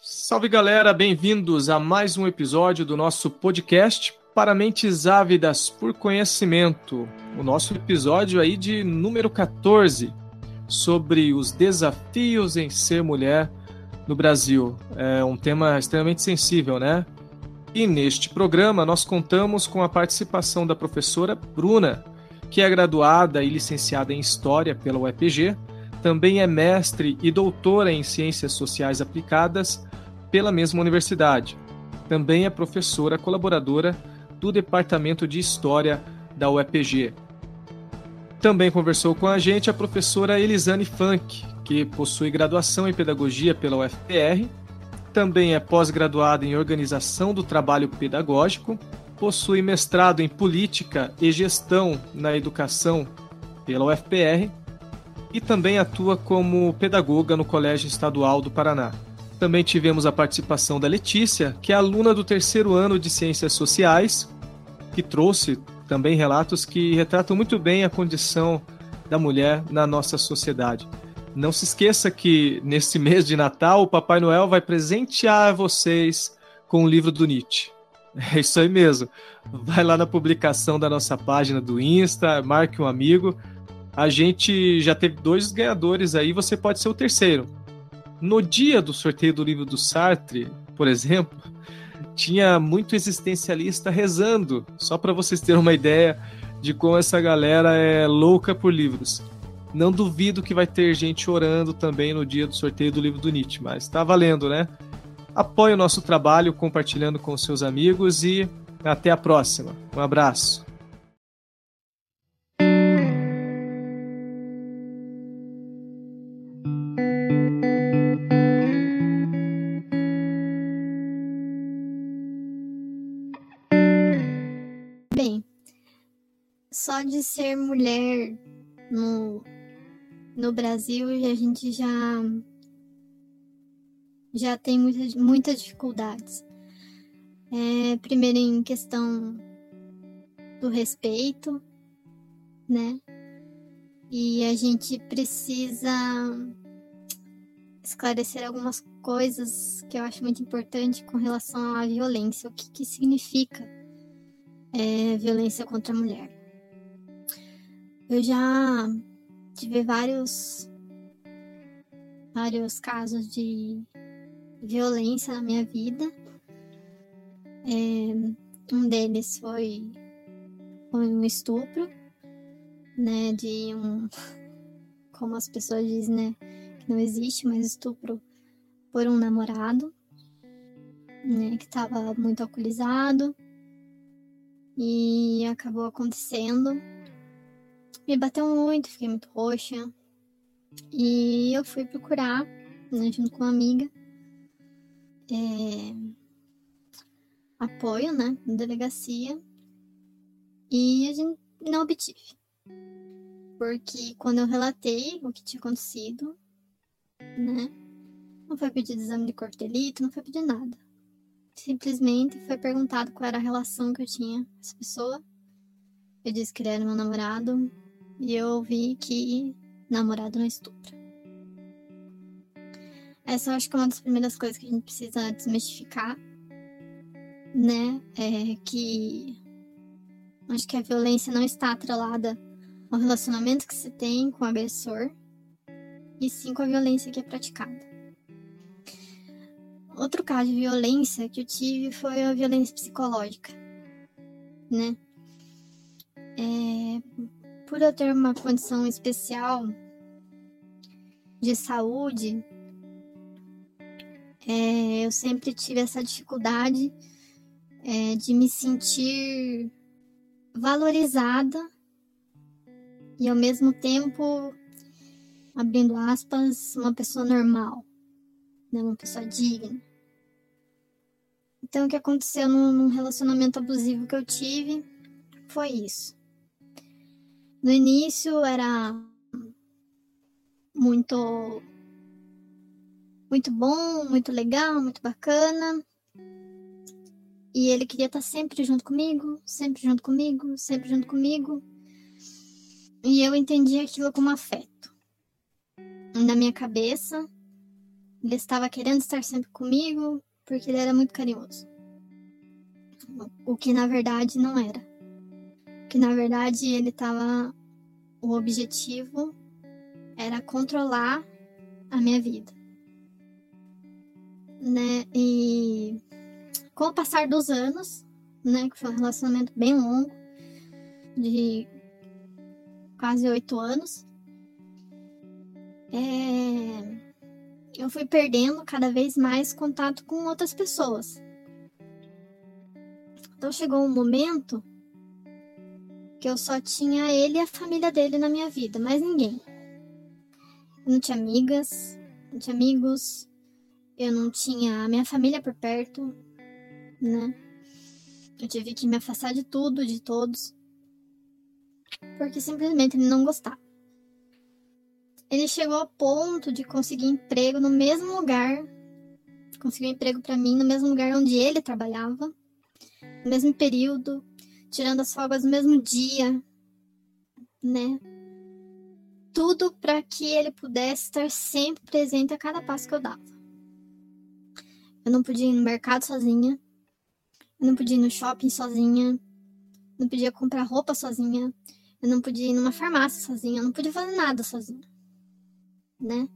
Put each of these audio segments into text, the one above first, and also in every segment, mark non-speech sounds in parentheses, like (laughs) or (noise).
Salve galera, bem-vindos a mais um episódio do nosso podcast para mentes ávidas por conhecimento. O nosso episódio aí de número 14 sobre os desafios em ser mulher no Brasil. É um tema extremamente sensível, né? E neste programa nós contamos com a participação da professora Bruna, que é graduada e licenciada em História pela UEPG, também é mestre e doutora em Ciências Sociais Aplicadas pela mesma universidade. Também é professora colaboradora do Departamento de História da UEPG. Também conversou com a gente a professora Elisane Funk, que possui graduação em Pedagogia pela UFPR, também é pós-graduada em Organização do Trabalho Pedagógico, possui mestrado em Política e Gestão na Educação pela UFPR e também atua como pedagoga no Colégio Estadual do Paraná. Também tivemos a participação da Letícia, que é aluna do terceiro ano de Ciências Sociais, que trouxe também relatos que retratam muito bem a condição da mulher na nossa sociedade. Não se esqueça que nesse (laughs) mês de Natal o Papai Noel vai presentear vocês com o livro do Nietzsche. É isso aí mesmo. Vai lá na publicação da nossa página do Insta, marque um amigo. A gente já teve dois ganhadores aí, você pode ser o terceiro. No dia do sorteio do livro do Sartre, por exemplo, tinha muito existencialista rezando, só para vocês terem uma ideia de como essa galera é louca por livros. Não duvido que vai ter gente orando também no dia do sorteio do livro do Nietzsche, mas está valendo, né? Apoie o nosso trabalho compartilhando com seus amigos e até a próxima. Um abraço. Só de ser mulher no, no Brasil a gente já já tem muitas, muitas dificuldades. É, primeiro em questão do respeito, né? E a gente precisa esclarecer algumas coisas que eu acho muito importante com relação à violência. O que, que significa é, violência contra a mulher? Eu já tive vários vários casos de violência na minha vida. É, um deles foi, foi um estupro, né? De um. (laughs) Como as pessoas dizem, né? Que não existe mais estupro por um namorado, né? Que estava muito alcoolizado. E acabou acontecendo me bateu muito, fiquei muito roxa. E eu fui procurar, né, junto com uma amiga, é, apoio, né, na delegacia. E a gente não obtive. Porque quando eu relatei o que tinha acontecido, né, não foi pedido exame de corpo de delito, não foi pedido nada. Simplesmente foi perguntado qual era a relação que eu tinha com essa pessoa. Eu disse que ele era meu namorado, e eu ouvi que namorado não estupra. Essa eu acho que é uma das primeiras coisas que a gente precisa desmistificar, né? É que acho que a violência não está atrelada ao relacionamento que se tem com o agressor, e sim com a violência que é praticada. Outro caso de violência que eu tive foi a violência psicológica, né? É, por eu ter uma condição especial de saúde, é, eu sempre tive essa dificuldade é, de me sentir valorizada e ao mesmo tempo, abrindo aspas, uma pessoa normal, né, uma pessoa digna. Então, o que aconteceu num relacionamento abusivo que eu tive foi isso. No início era muito muito bom, muito legal, muito bacana. E ele queria estar sempre junto comigo, sempre junto comigo, sempre junto comigo. E eu entendi aquilo como afeto. Na minha cabeça, ele estava querendo estar sempre comigo porque ele era muito carinhoso. O que na verdade não era. Que na verdade ele estava. O objetivo era controlar a minha vida. Né? E com o passar dos anos, né, que foi um relacionamento bem longo, de quase oito anos, é... eu fui perdendo cada vez mais contato com outras pessoas. Então chegou um momento que eu só tinha ele e a família dele na minha vida, mais ninguém. Eu não tinha amigas, não tinha amigos, eu não tinha a minha família por perto, né? Eu tive que me afastar de tudo, de todos, porque simplesmente ele não gostava. Ele chegou ao ponto de conseguir emprego no mesmo lugar, conseguiu emprego para mim no mesmo lugar onde ele trabalhava, no mesmo período, tirando as folgas no mesmo dia, né? Tudo para que ele pudesse estar sempre presente a cada passo que eu dava. Eu não podia ir no mercado sozinha, eu não podia ir no shopping sozinha, não podia comprar roupa sozinha, eu não podia ir numa farmácia sozinha, eu não podia fazer nada sozinha, né?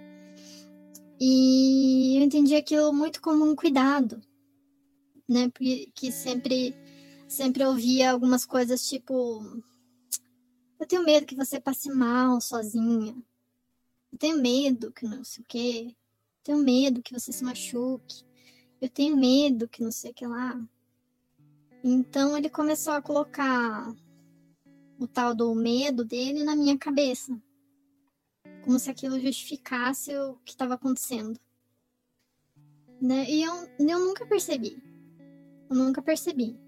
E eu entendi aquilo muito como um cuidado, né? Porque sempre sempre ouvia algumas coisas tipo eu tenho medo que você passe mal sozinha. Eu tenho medo que não sei o quê. Eu tenho medo que você se machuque. Eu tenho medo que não sei o que lá. Então ele começou a colocar o tal do medo dele na minha cabeça. Como se aquilo justificasse o que estava acontecendo. Né? E eu, eu nunca percebi. Eu nunca percebi.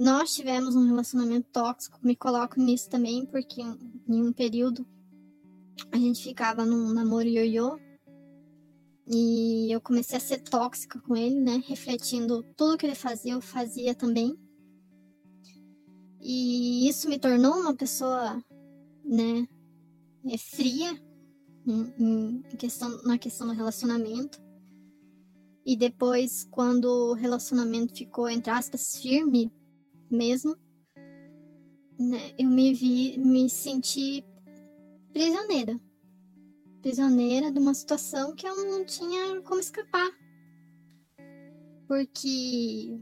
Nós tivemos um relacionamento tóxico, me coloco nisso também, porque em um período a gente ficava num namoro ioiô e eu comecei a ser tóxica com ele, né? Refletindo tudo que ele fazia, eu fazia também. E isso me tornou uma pessoa, né, é, fria em, em questão, na questão do relacionamento. E depois, quando o relacionamento ficou, entre aspas, firme, mesmo, né, eu me vi, me senti prisioneira. Prisioneira de uma situação que eu não tinha como escapar. Porque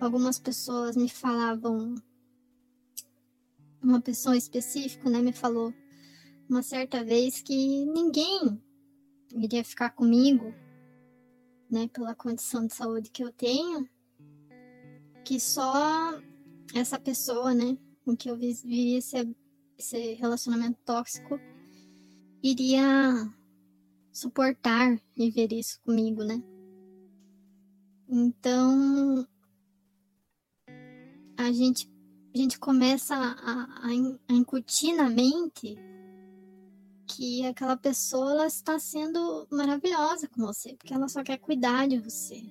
algumas pessoas me falavam, uma pessoa específica, né, me falou uma certa vez que ninguém iria ficar comigo, né, pela condição de saúde que eu tenho, que só essa pessoa, né, com que eu vivi esse, esse relacionamento tóxico, iria suportar viver isso comigo, né? Então, a gente, a gente começa a, a, a incutir na mente que aquela pessoa ela está sendo maravilhosa com você, porque ela só quer cuidar de você.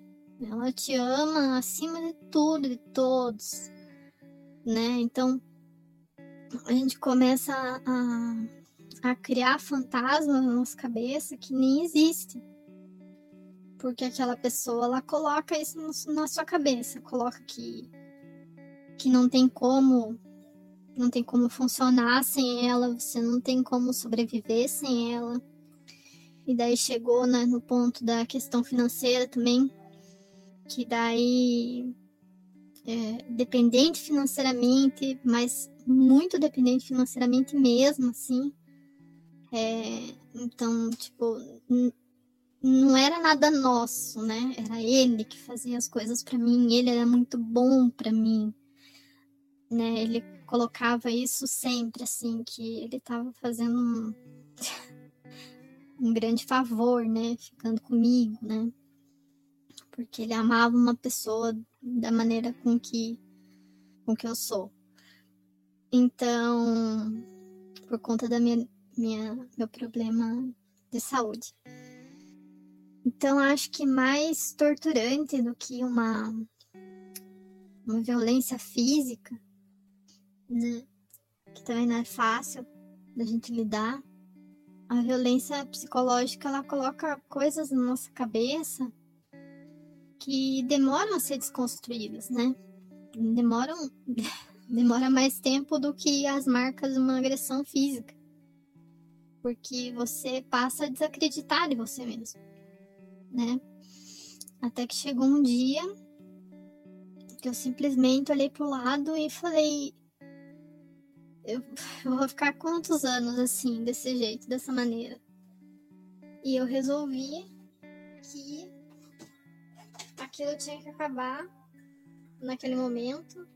Ela te ama acima de tudo, de todos né? Então a gente começa a, a criar fantasmas na nossa cabeça que nem existe. Porque aquela pessoa ela coloca isso no, na sua cabeça, coloca que, que não tem como não tem como funcionar sem ela, você não tem como sobreviver sem ela. E daí chegou né, no ponto da questão financeira também, que daí é, dependente financeiramente, mas muito dependente financeiramente mesmo, assim. É, então, tipo, não era nada nosso, né? Era ele que fazia as coisas para mim, ele era muito bom para mim, né? Ele colocava isso sempre, assim, que ele tava fazendo um, um grande favor, né? Ficando comigo, né? Porque ele amava uma pessoa da maneira com que, com que eu sou. Então, por conta da minha, minha meu problema de saúde. Então, acho que mais torturante do que uma, uma violência física, né? que também não é fácil da gente lidar, a violência psicológica ela coloca coisas na nossa cabeça que demoram a ser desconstruídas, né? Demoram (laughs) demora mais tempo do que as marcas de uma agressão física. Porque você passa a desacreditar de você mesmo, né? Até que chegou um dia que eu simplesmente olhei pro lado e falei: eu (laughs) vou ficar quantos anos assim, desse jeito, dessa maneira? E eu resolvi que aquilo tinha que acabar naquele momento,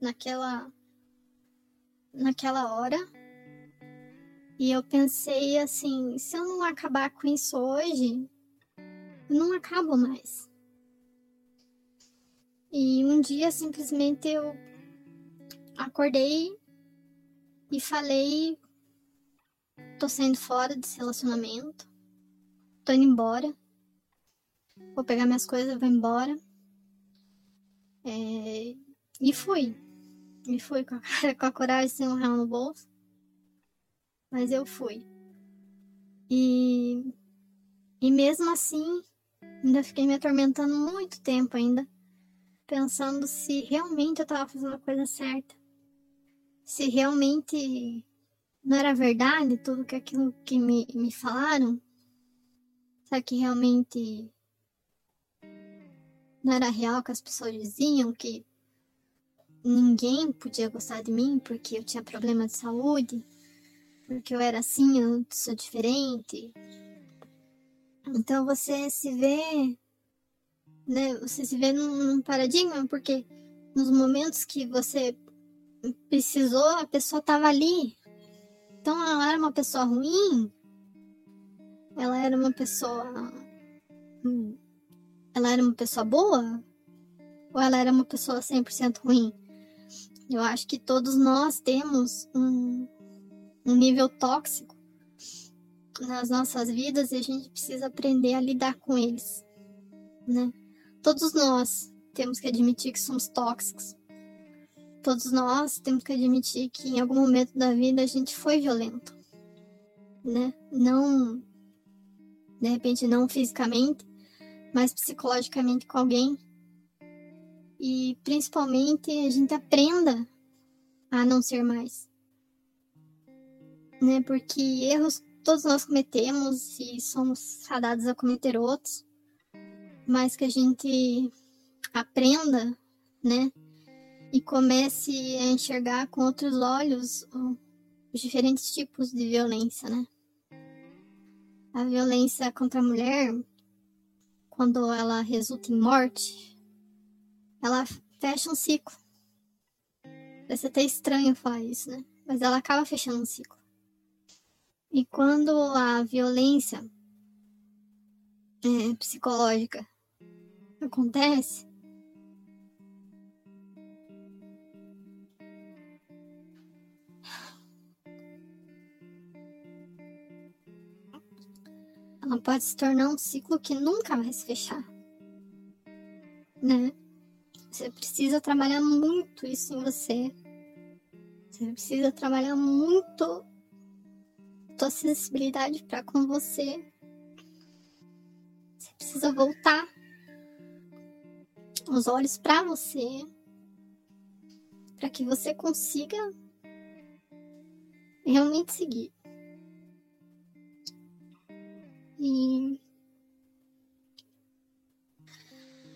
naquela naquela hora. E eu pensei assim, se eu não acabar com isso hoje, eu não acabo mais. E um dia simplesmente eu acordei e falei: tô saindo fora desse relacionamento, tô indo embora, vou pegar minhas coisas, vou embora. É... E fui. E fui com a, (laughs) com a coragem sem um real no bolso. Mas eu fui. E, e mesmo assim, ainda fiquei me atormentando muito tempo ainda, pensando se realmente eu estava fazendo a coisa certa se realmente não era verdade tudo que aquilo que me, me falaram, será que realmente não era real que as pessoas diziam que ninguém podia gostar de mim porque eu tinha problema de saúde, porque eu era assim, eu sou diferente. Então você se vê, né? Você se vê num, num paradigma porque nos momentos que você precisou, a pessoa tava ali. Então ela era uma pessoa ruim? Ela era uma pessoa. Ela era uma pessoa boa? Ou ela era uma pessoa 100% ruim? Eu acho que todos nós temos um, um nível tóxico nas nossas vidas e a gente precisa aprender a lidar com eles, né? Todos nós temos que admitir que somos tóxicos todos nós temos que admitir que em algum momento da vida a gente foi violento, né? Não, de repente, não fisicamente, mas psicologicamente com alguém. E principalmente a gente aprenda a não ser mais, né? Porque erros todos nós cometemos e somos fadados a cometer outros, mas que a gente aprenda, né? e comece a enxergar com outros olhos os diferentes tipos de violência, né? A violência contra a mulher, quando ela resulta em morte, ela fecha um ciclo. Parece até estranho falar isso, né? Mas ela acaba fechando um ciclo. E quando a violência é, psicológica acontece, ela pode se tornar um ciclo que nunca vai se fechar. Né? Você precisa trabalhar muito isso em você. Você precisa trabalhar muito sua sensibilidade para com você. Você precisa voltar os olhos para você, para que você consiga realmente seguir. E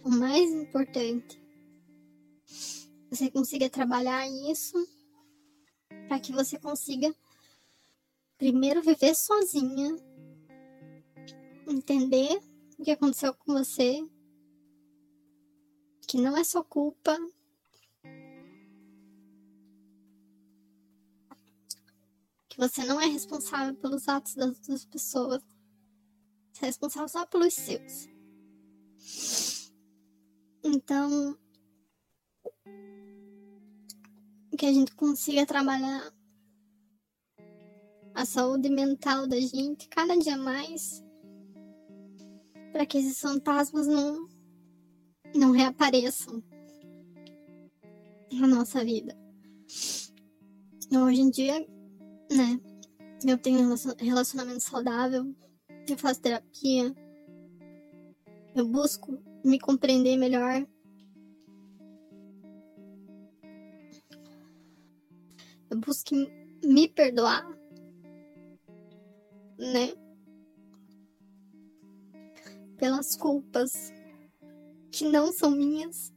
o mais importante, você consiga trabalhar isso para que você consiga primeiro viver sozinha, entender o que aconteceu com você, que não é sua culpa. Que você não é responsável pelos atos das outras pessoas responsável só pelos seus. Então, que a gente consiga trabalhar a saúde mental da gente cada dia mais para que esses fantasmas não não reapareçam na nossa vida. Hoje em dia, né, Eu tenho relacionamento saudável, eu faço terapia, eu busco me compreender melhor. Eu busco me perdoar, né? Pelas culpas que não são minhas.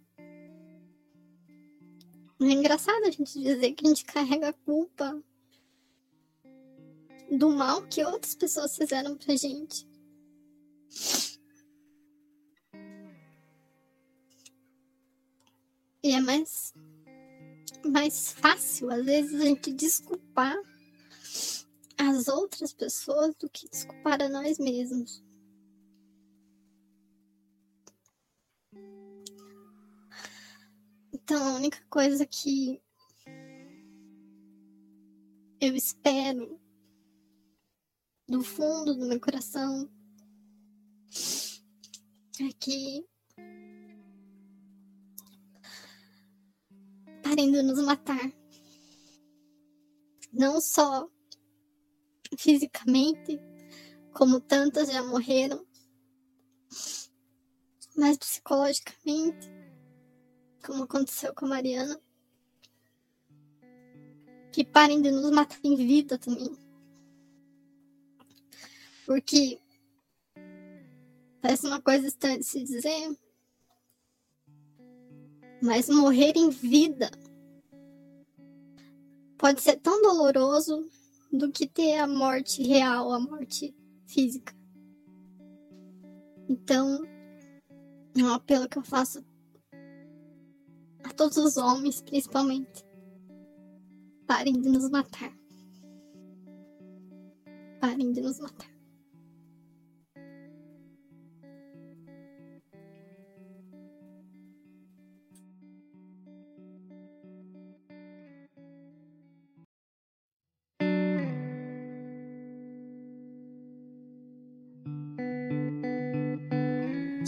É engraçado a gente dizer que a gente carrega a culpa do mal que outras pessoas fizeram pra gente. E é mais, mais fácil, às vezes, a gente desculpar as outras pessoas do que desculpar a nós mesmos. Então, a única coisa que eu espero do fundo do meu coração que parem de nos matar. Não só fisicamente, como tantas já morreram, mas psicologicamente, como aconteceu com a Mariana. Que parem de nos matar em vida também. Porque parece uma coisa estranha de se dizer, mas morrer em vida pode ser tão doloroso do que ter a morte real, a morte física. Então, é um apelo que eu faço a todos os homens, principalmente. Parem de nos matar. Parem de nos matar.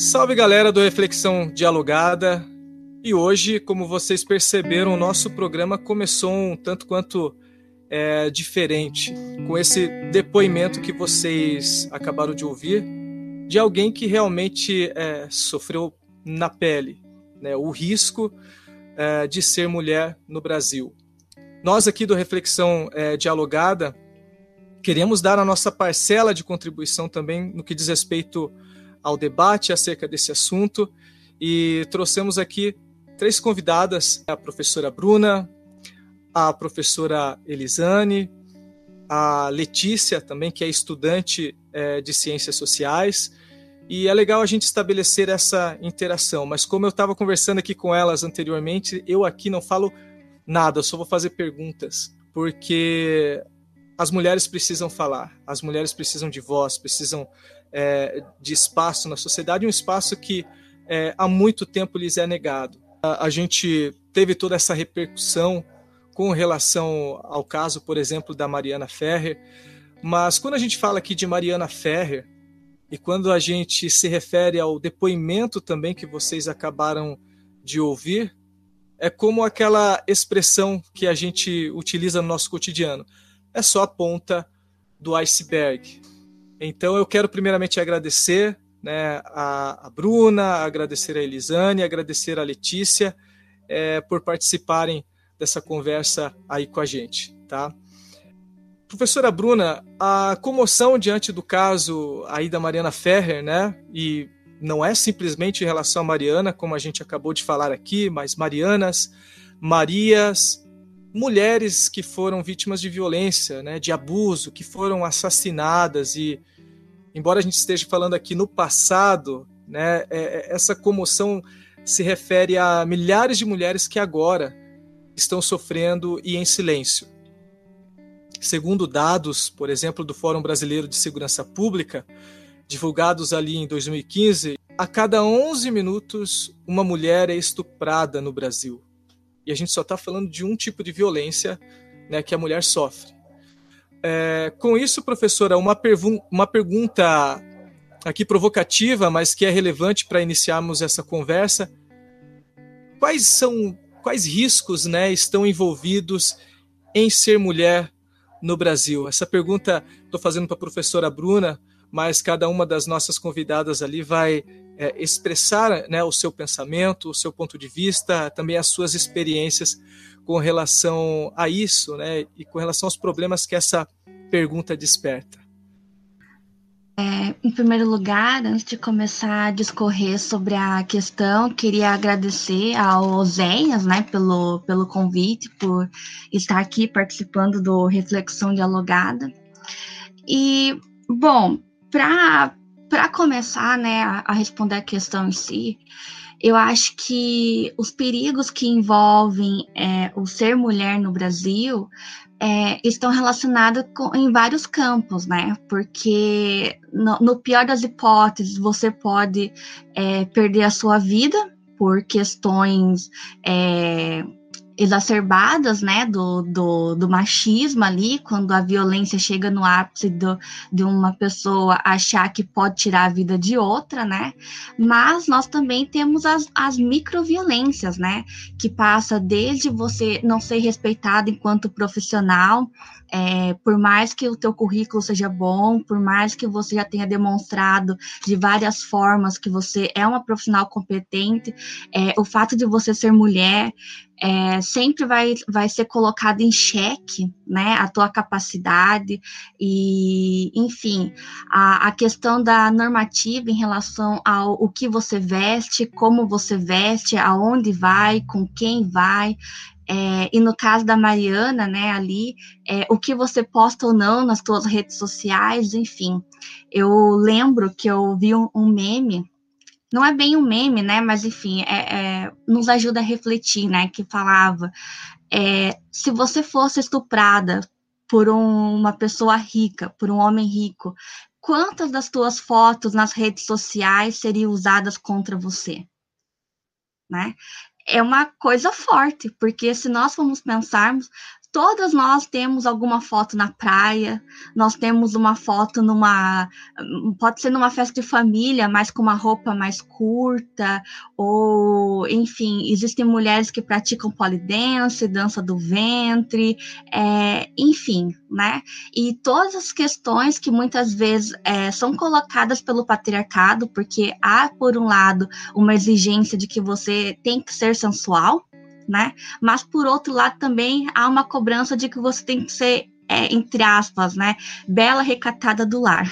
Salve galera do Reflexão Dialogada. E hoje, como vocês perceberam, o nosso programa começou um tanto quanto é, diferente, com esse depoimento que vocês acabaram de ouvir de alguém que realmente é, sofreu na pele né, o risco é, de ser mulher no Brasil. Nós aqui do Reflexão é, Dialogada queremos dar a nossa parcela de contribuição também no que diz respeito ao debate acerca desse assunto e trouxemos aqui três convidadas: a professora Bruna, a professora Elisane, a Letícia também, que é estudante é, de ciências sociais. E é legal a gente estabelecer essa interação, mas como eu estava conversando aqui com elas anteriormente, eu aqui não falo nada, eu só vou fazer perguntas, porque as mulheres precisam falar, as mulheres precisam de voz, precisam é, de espaço na sociedade, um espaço que é, há muito tempo lhes é negado. A, a gente teve toda essa repercussão com relação ao caso, por exemplo, da Mariana Ferrer, mas quando a gente fala aqui de Mariana Ferrer, e quando a gente se refere ao depoimento também que vocês acabaram de ouvir, é como aquela expressão que a gente utiliza no nosso cotidiano. É só a ponta do iceberg. Então eu quero primeiramente agradecer né, a, a Bruna, agradecer a Elisane, agradecer a Letícia é, por participarem dessa conversa aí com a gente, tá? Professora Bruna, a comoção diante do caso aí da Mariana Ferrer, né? E não é simplesmente em relação a Mariana, como a gente acabou de falar aqui, mas Marianas, Marias, mulheres que foram vítimas de violência, né, de abuso, que foram assassinadas e embora a gente esteja falando aqui no passado, né, é, é, essa comoção se refere a milhares de mulheres que agora estão sofrendo e em silêncio. Segundo dados, por exemplo, do Fórum Brasileiro de Segurança Pública, divulgados ali em 2015, a cada 11 minutos uma mulher é estuprada no Brasil. E a gente só está falando de um tipo de violência né, que a mulher sofre. É, com isso, professora, uma, uma pergunta aqui provocativa, mas que é relevante para iniciarmos essa conversa. Quais são, quais riscos, né, estão envolvidos em ser mulher no Brasil? Essa pergunta estou fazendo para a professora Bruna, mas cada uma das nossas convidadas ali vai é, expressar né, o seu pensamento, o seu ponto de vista, também as suas experiências com relação a isso, né, e com relação aos problemas que essa pergunta desperta. É, em primeiro lugar, antes de começar a discorrer sobre a questão, queria agradecer ao Oséias, né, pelo, pelo convite, por estar aqui participando do Reflexão Dialogada. E, bom, para começar, né, a, a responder a questão em si, eu acho que os perigos que envolvem é, o ser mulher no Brasil é, estão relacionados com, em vários campos, né? Porque no, no pior das hipóteses, você pode é, perder a sua vida por questões é, exacerbadas, né, do, do, do, machismo ali, quando a violência chega no ápice do, de uma pessoa achar que pode tirar a vida de outra, né, mas nós também temos as, as microviolências, né, que passa desde você não ser respeitado enquanto profissional, é, por mais que o teu currículo seja bom, por mais que você já tenha demonstrado de várias formas que você é uma profissional competente, é, o fato de você ser mulher é, sempre vai, vai ser colocado em xeque, né, a tua capacidade e, enfim, a, a questão da normativa em relação ao o que você veste, como você veste, aonde vai, com quem vai, é, e no caso da Mariana, né, ali, é, o que você posta ou não nas suas redes sociais, enfim. Eu lembro que eu vi um, um meme, não é bem um meme, né, mas enfim, é, é nos ajuda a refletir, né, que falava, é, se você fosse estuprada por um, uma pessoa rica, por um homem rico, quantas das tuas fotos nas redes sociais seriam usadas contra você? Né? é uma coisa forte, porque se nós formos pensarmos, todas nós temos alguma foto na praia, nós temos uma foto numa. Pode ser numa festa de família, mas com uma roupa mais curta, ou, enfim, existem mulheres que praticam polidense, dança do ventre, é, enfim, né? E todas as questões que muitas vezes é, são colocadas pelo patriarcado, porque há, por um lado, uma exigência de que você tem que ser sensual, né? Mas por outro lado também há uma cobrança de que você tem que ser, é, entre aspas, né, bela recatada do lar.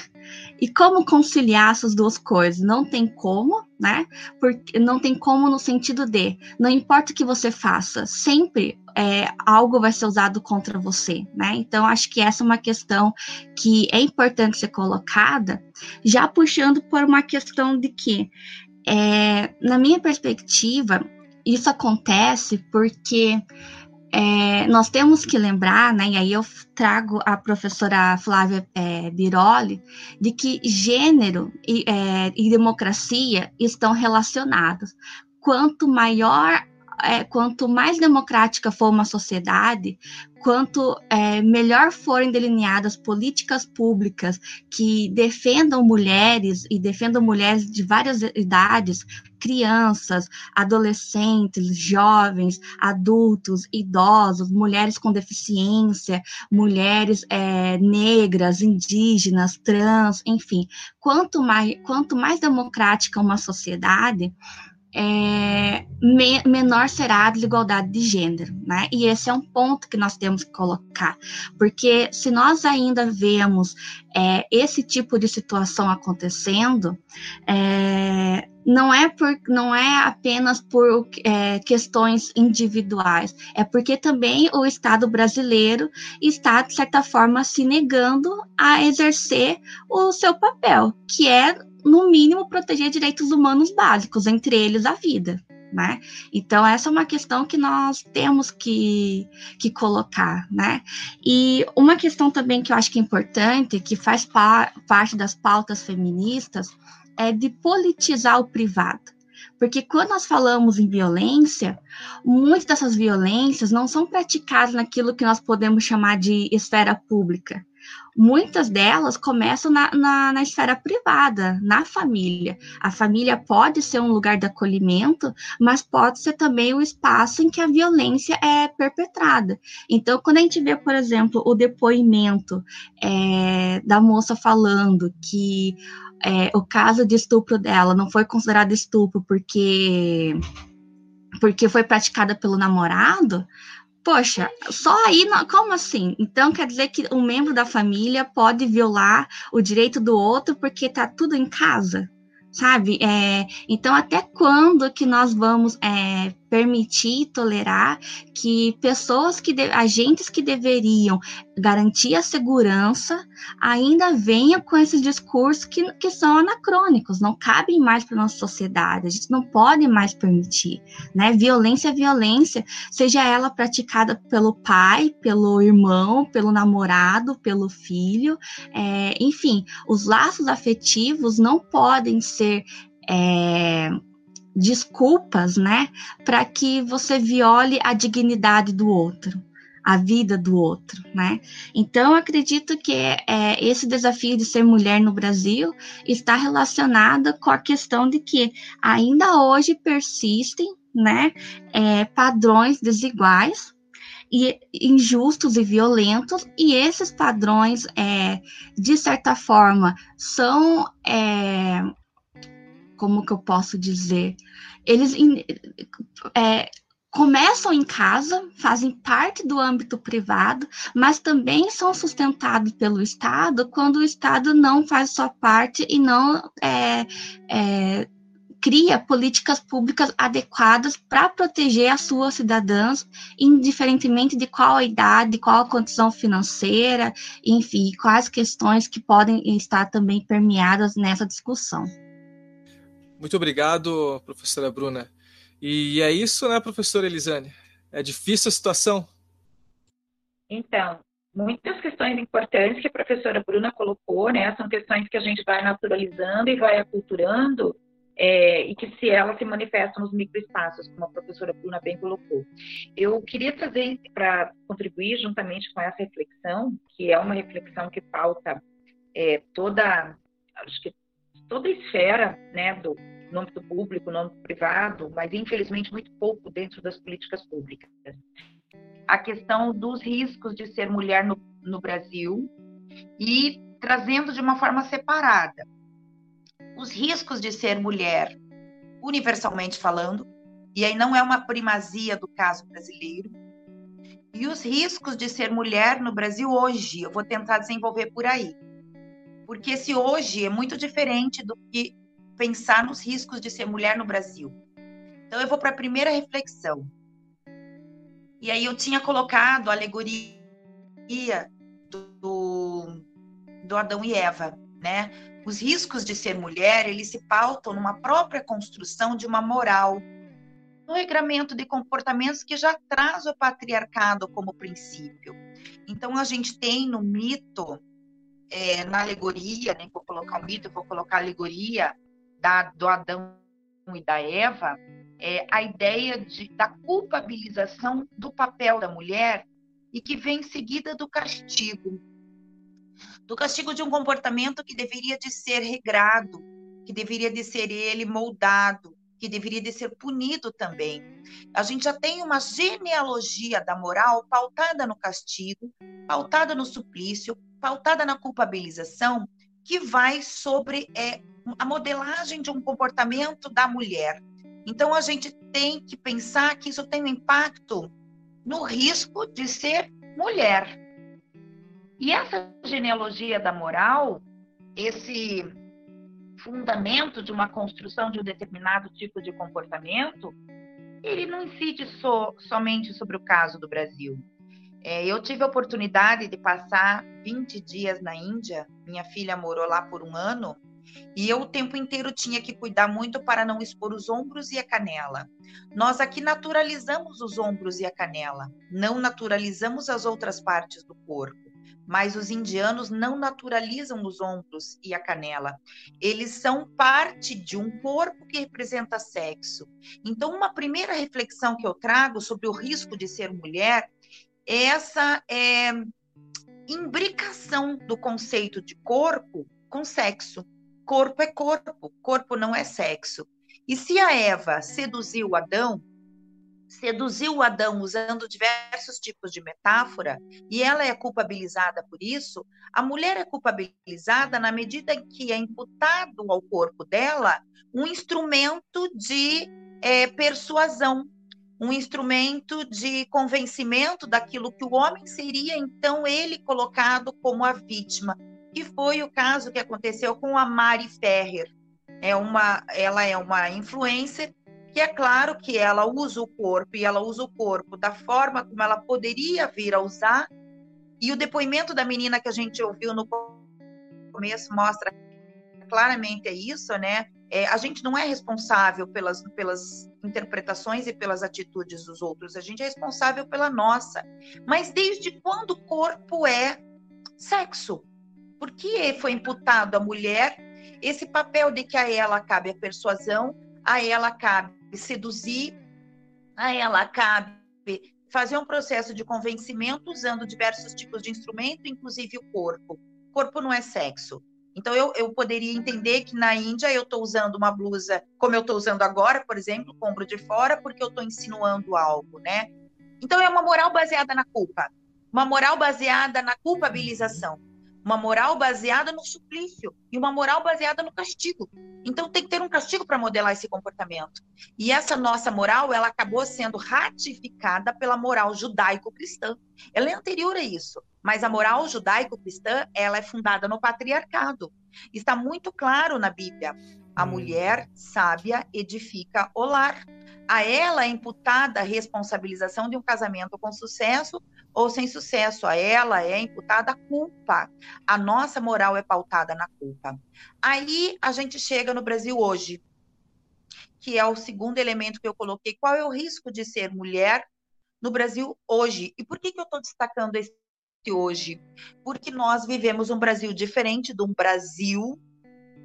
E como conciliar essas duas coisas? Não tem como, né? Porque não tem como no sentido de, não importa o que você faça, sempre é, algo vai ser usado contra você, né? Então acho que essa é uma questão que é importante ser colocada, já puxando por uma questão de que, é, na minha perspectiva, isso acontece porque é, nós temos que lembrar, né, e aí eu trago a professora Flávia é, Biroli, de que gênero e, é, e democracia estão relacionados. Quanto maior é, quanto mais democrática for uma sociedade, quanto é, melhor forem delineadas políticas públicas que defendam mulheres e defendam mulheres de várias idades, crianças, adolescentes, jovens, adultos, idosos, mulheres com deficiência, mulheres é, negras, indígenas, trans, enfim, quanto mais, quanto mais democrática uma sociedade, é, me, menor será a desigualdade de gênero, né? E esse é um ponto que nós temos que colocar, porque se nós ainda vemos é, esse tipo de situação acontecendo, é, não é por, não é apenas por é, questões individuais, é porque também o Estado brasileiro está de certa forma se negando a exercer o seu papel, que é no mínimo, proteger direitos humanos básicos, entre eles a vida. Né? Então, essa é uma questão que nós temos que, que colocar. Né? E uma questão também que eu acho que é importante, que faz pa parte das pautas feministas, é de politizar o privado. Porque quando nós falamos em violência, muitas dessas violências não são praticadas naquilo que nós podemos chamar de esfera pública, muitas delas começam na, na, na, esfera privada, na família. A família pode ser um lugar de acolhimento, mas pode ser também o espaço em que a violência é perpetrada. Então, quando a gente vê, por exemplo, o depoimento é, da moça falando que é, o caso de estupro dela não foi considerado estupro porque porque foi praticada pelo namorado, Poxa, só aí, como assim? Então quer dizer que um membro da família pode violar o direito do outro porque tá tudo em casa? sabe? É, então, até quando que nós vamos é, permitir, tolerar que pessoas que, de, agentes que deveriam garantir a segurança, ainda venham com esses discursos que, que são anacrônicos, não cabem mais para nossa sociedade, a gente não pode mais permitir, né? Violência é violência, seja ela praticada pelo pai, pelo irmão, pelo namorado, pelo filho, é, enfim, os laços afetivos não podem ser é, desculpas, né, para que você viole a dignidade do outro, a vida do outro, né? Então, acredito que é, esse desafio de ser mulher no Brasil está relacionado com a questão de que ainda hoje persistem, né, é, padrões desiguais e injustos e violentos, e esses padrões, é, de certa forma, são é, como que eu posso dizer? Eles é, começam em casa, fazem parte do âmbito privado, mas também são sustentados pelo Estado quando o Estado não faz sua parte e não é, é, cria políticas públicas adequadas para proteger as suas cidadãs, indiferentemente de qual a idade, qual a condição financeira, enfim, quais questões que podem estar também permeadas nessa discussão. Muito obrigado, professora Bruna. E é isso, né, professora Elisane? É difícil a situação? Então, muitas questões importantes que a professora Bruna colocou, né? São questões que a gente vai naturalizando e vai aculturando é, e que se elas se manifestam nos microespaços, como a professora Bruna bem colocou. Eu queria trazer para contribuir juntamente com essa reflexão, que é uma reflexão que pauta é, toda, acho que toda a esfera né, do, no âmbito público, no âmbito privado, mas infelizmente muito pouco dentro das políticas públicas. A questão dos riscos de ser mulher no, no Brasil e trazendo de uma forma separada os riscos de ser mulher, universalmente falando, e aí não é uma primazia do caso brasileiro, e os riscos de ser mulher no Brasil hoje, eu vou tentar desenvolver por aí porque esse hoje é muito diferente do que pensar nos riscos de ser mulher no Brasil. Então eu vou para a primeira reflexão. E aí eu tinha colocado a alegoria do, do Adão e Eva, né? Os riscos de ser mulher, eles se pautam numa própria construção de uma moral, um regramento de comportamentos que já traz o patriarcado como princípio. Então a gente tem no mito é, na alegoria, nem vou colocar o mito, vou colocar a alegoria da, do Adão e da Eva, é, a ideia de, da culpabilização do papel da mulher e que vem seguida do castigo. Do castigo de um comportamento que deveria de ser regrado, que deveria de ser ele moldado, que deveria de ser punido também. A gente já tem uma genealogia da moral pautada no castigo, pautada no suplício, pautada na culpabilização, que vai sobre é, a modelagem de um comportamento da mulher. Então, a gente tem que pensar que isso tem um impacto no risco de ser mulher. E essa genealogia da moral, esse fundamento de uma construção de um determinado tipo de comportamento, ele não incide so, somente sobre o caso do Brasil. É, eu tive a oportunidade de passar 20 dias na Índia, minha filha morou lá por um ano, e eu o tempo inteiro tinha que cuidar muito para não expor os ombros e a canela. Nós aqui naturalizamos os ombros e a canela, não naturalizamos as outras partes do corpo. Mas os indianos não naturalizam os ombros e a canela. Eles são parte de um corpo que representa sexo. Então, uma primeira reflexão que eu trago sobre o risco de ser mulher essa é, imbricação do conceito de corpo com sexo. Corpo é corpo, corpo não é sexo. E se a Eva seduziu Adão, seduziu Adão usando diversos tipos de metáfora, e ela é culpabilizada por isso, a mulher é culpabilizada na medida em que é imputado ao corpo dela um instrumento de é, persuasão, um instrumento de convencimento daquilo que o homem seria, então ele colocado como a vítima, que foi o caso que aconteceu com a Mari Ferrer. É uma, ela é uma influencer que é claro que ela usa o corpo e ela usa o corpo da forma como ela poderia vir a usar. E o depoimento da menina que a gente ouviu no começo mostra claramente é isso, né? É, a gente não é responsável pelas, pelas interpretações e pelas atitudes dos outros, a gente é responsável pela nossa. Mas desde quando o corpo é sexo? Por que foi imputado à mulher esse papel de que a ela cabe a persuasão, a ela cabe seduzir, a ela cabe fazer um processo de convencimento usando diversos tipos de instrumento, inclusive o corpo. Corpo não é sexo. Então, eu, eu poderia entender que na Índia eu estou usando uma blusa como eu estou usando agora, por exemplo, com ombro de fora, porque eu estou insinuando algo, né? Então, é uma moral baseada na culpa, uma moral baseada na culpabilização uma moral baseada no suplício e uma moral baseada no castigo. Então tem que ter um castigo para modelar esse comportamento. E essa nossa moral, ela acabou sendo ratificada pela moral judaico-cristã. Ela é anterior a isso, mas a moral judaico-cristã, ela é fundada no patriarcado. Está muito claro na Bíblia. A hum. mulher sábia edifica o lar. A ela é imputada a responsabilização de um casamento com sucesso ou sem sucesso. A ela é imputada a culpa. A nossa moral é pautada na culpa. Aí a gente chega no Brasil hoje, que é o segundo elemento que eu coloquei. Qual é o risco de ser mulher no Brasil hoje? E por que, que eu estou destacando esse hoje? Porque nós vivemos um Brasil diferente de um Brasil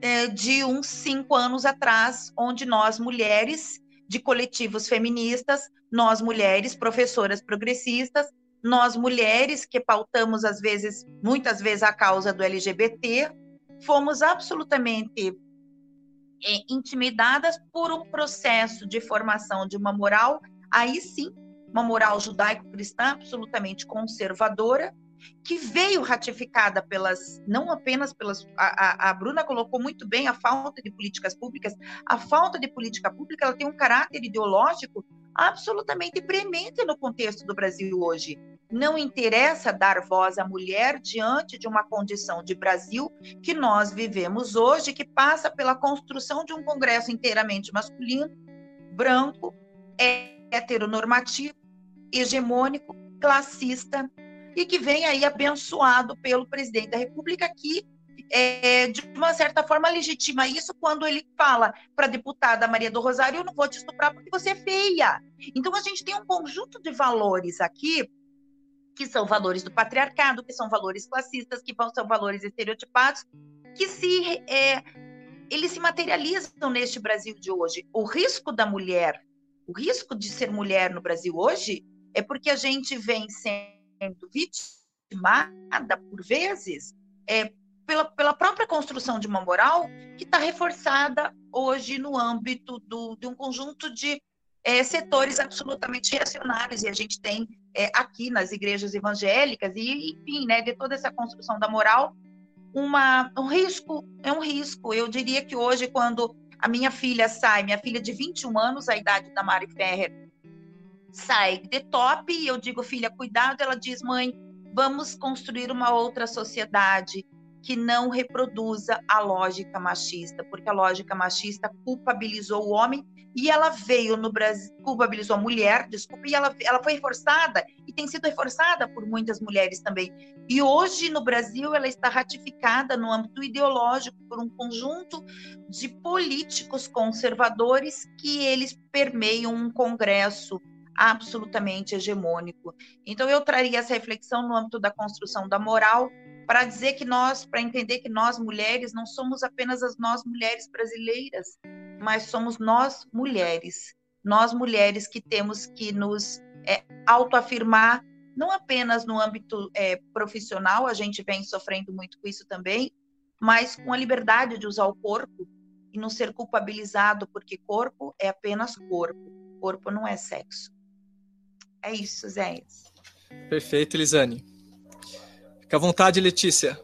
é, de uns cinco anos atrás, onde nós, mulheres de coletivos feministas, nós, mulheres professoras progressistas, nós mulheres que pautamos às vezes, muitas vezes a causa do LGBT, fomos absolutamente é, intimidadas por um processo de formação de uma moral, aí sim, uma moral judaico-cristã absolutamente conservadora, que veio ratificada pelas, não apenas pelas, a, a, Bruna colocou muito bem a falta de políticas públicas, a falta de política pública ela tem um caráter ideológico absolutamente premente no contexto do Brasil hoje. Não interessa dar voz à mulher diante de uma condição de Brasil que nós vivemos hoje, que passa pela construção de um Congresso inteiramente masculino, branco, heteronormativo, hegemônico, classista, e que vem aí abençoado pelo presidente da República, que é, de uma certa forma legitima isso quando ele fala para a deputada Maria do Rosário: eu não vou te estuprar porque você é feia. Então a gente tem um conjunto de valores aqui que são valores do patriarcado, que são valores classistas, que são valores estereotipados, que se é, eles se materializam neste Brasil de hoje. O risco da mulher, o risco de ser mulher no Brasil hoje, é porque a gente vem sendo vitimada por vezes é, pela, pela própria construção de uma moral que está reforçada hoje no âmbito do, de um conjunto de é, setores absolutamente reacionários, e a gente tem é, aqui nas igrejas evangélicas, e enfim, né, de toda essa construção da moral, uma, um risco, é um risco. Eu diria que hoje, quando a minha filha sai, minha filha de 21 anos, a idade da Mari Ferrer, sai de top, e eu digo, filha, cuidado, ela diz, mãe, vamos construir uma outra sociedade que não reproduza a lógica machista, porque a lógica machista culpabilizou o homem e ela veio no Brasil, culpabilizou a mulher, desculpa, e ela, ela foi reforçada e tem sido reforçada por muitas mulheres também. E hoje no Brasil ela está ratificada no âmbito ideológico por um conjunto de políticos conservadores que eles permeiam um congresso absolutamente hegemônico. Então eu traria essa reflexão no âmbito da construção da moral para dizer que nós, para entender que nós mulheres não somos apenas as nós mulheres brasileiras, mas somos nós mulheres, nós mulheres que temos que nos é, autoafirmar não apenas no âmbito é, profissional, a gente vem sofrendo muito com isso também, mas com a liberdade de usar o corpo e não ser culpabilizado, porque corpo é apenas corpo, corpo não é sexo. É isso, Zé. Perfeito, Elisane. Fica à vontade, Letícia.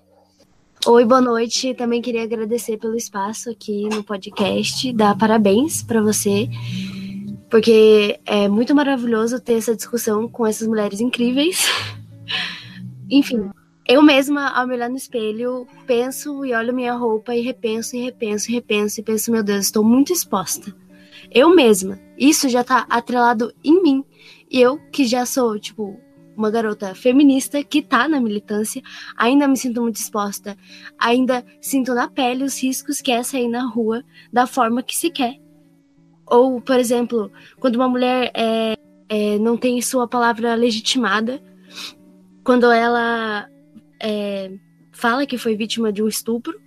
Oi, boa noite. Também queria agradecer pelo espaço aqui no podcast, dar parabéns para você, porque é muito maravilhoso ter essa discussão com essas mulheres incríveis. (laughs) Enfim, eu mesma, ao me olhar no espelho, penso e olho minha roupa e repenso e repenso e repenso e penso, meu Deus, estou muito exposta. Eu mesma. Isso já tá atrelado em mim. E eu, que já sou, tipo, uma garota feminista que tá na militância, ainda me sinto muito exposta, ainda sinto na pele os riscos que é sair na rua da forma que se quer. Ou, por exemplo, quando uma mulher é, é, não tem sua palavra legitimada, quando ela é, fala que foi vítima de um estupro,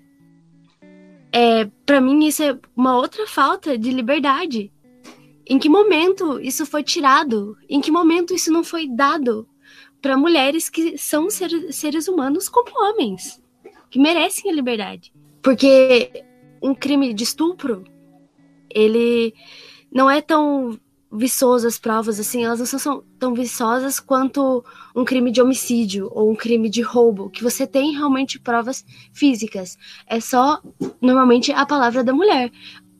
é, para mim isso é uma outra falta de liberdade. Em que momento isso foi tirado? Em que momento isso não foi dado para mulheres que são ser, seres humanos como homens, que merecem a liberdade. Porque um crime de estupro, ele não é tão viçoso as provas assim, elas não são tão viçosas quanto um crime de homicídio ou um crime de roubo, que você tem realmente provas físicas. É só normalmente a palavra da mulher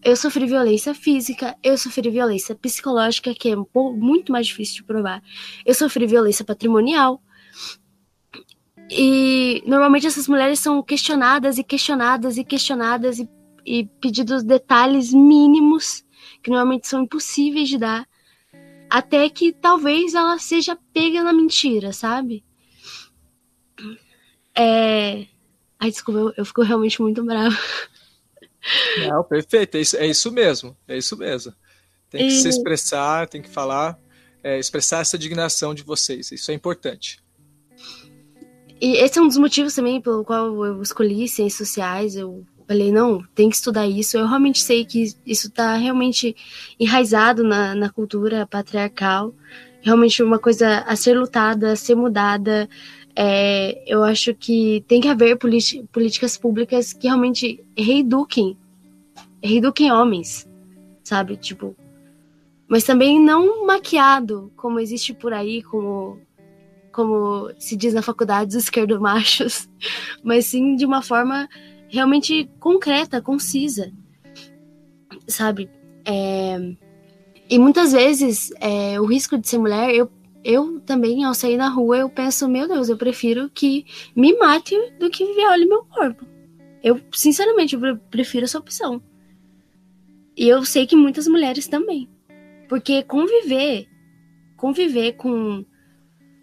eu sofri violência física, eu sofri violência psicológica, que é muito mais difícil de provar. Eu sofri violência patrimonial. E normalmente essas mulheres são questionadas e questionadas e questionadas e, e pedidos detalhes mínimos que normalmente são impossíveis de dar, até que talvez ela seja pega na mentira, sabe? É. Ai, desculpa, eu, eu fico realmente muito brava. Não, perfeito, é isso, é isso mesmo, é isso mesmo. Tem que e... se expressar, tem que falar, é, expressar essa indignação de vocês, isso é importante. E esse é um dos motivos também pelo qual eu escolhi ciências sociais, eu falei, não, tem que estudar isso, eu realmente sei que isso está realmente enraizado na, na cultura patriarcal, realmente uma coisa a ser lutada, a ser mudada, é, eu acho que tem que haver políticas públicas que realmente reeduquem, reeduquem homens, sabe? Tipo, mas também não maquiado, como existe por aí, como, como se diz na faculdade, os esquerdomachos, (laughs) mas sim de uma forma realmente concreta, concisa, sabe? É, e muitas vezes é, o risco de ser mulher, eu eu também, ao sair na rua, eu penso, meu Deus, eu prefiro que me mate do que viole meu corpo. Eu, sinceramente, eu prefiro essa opção. E eu sei que muitas mulheres também. Porque conviver, conviver com,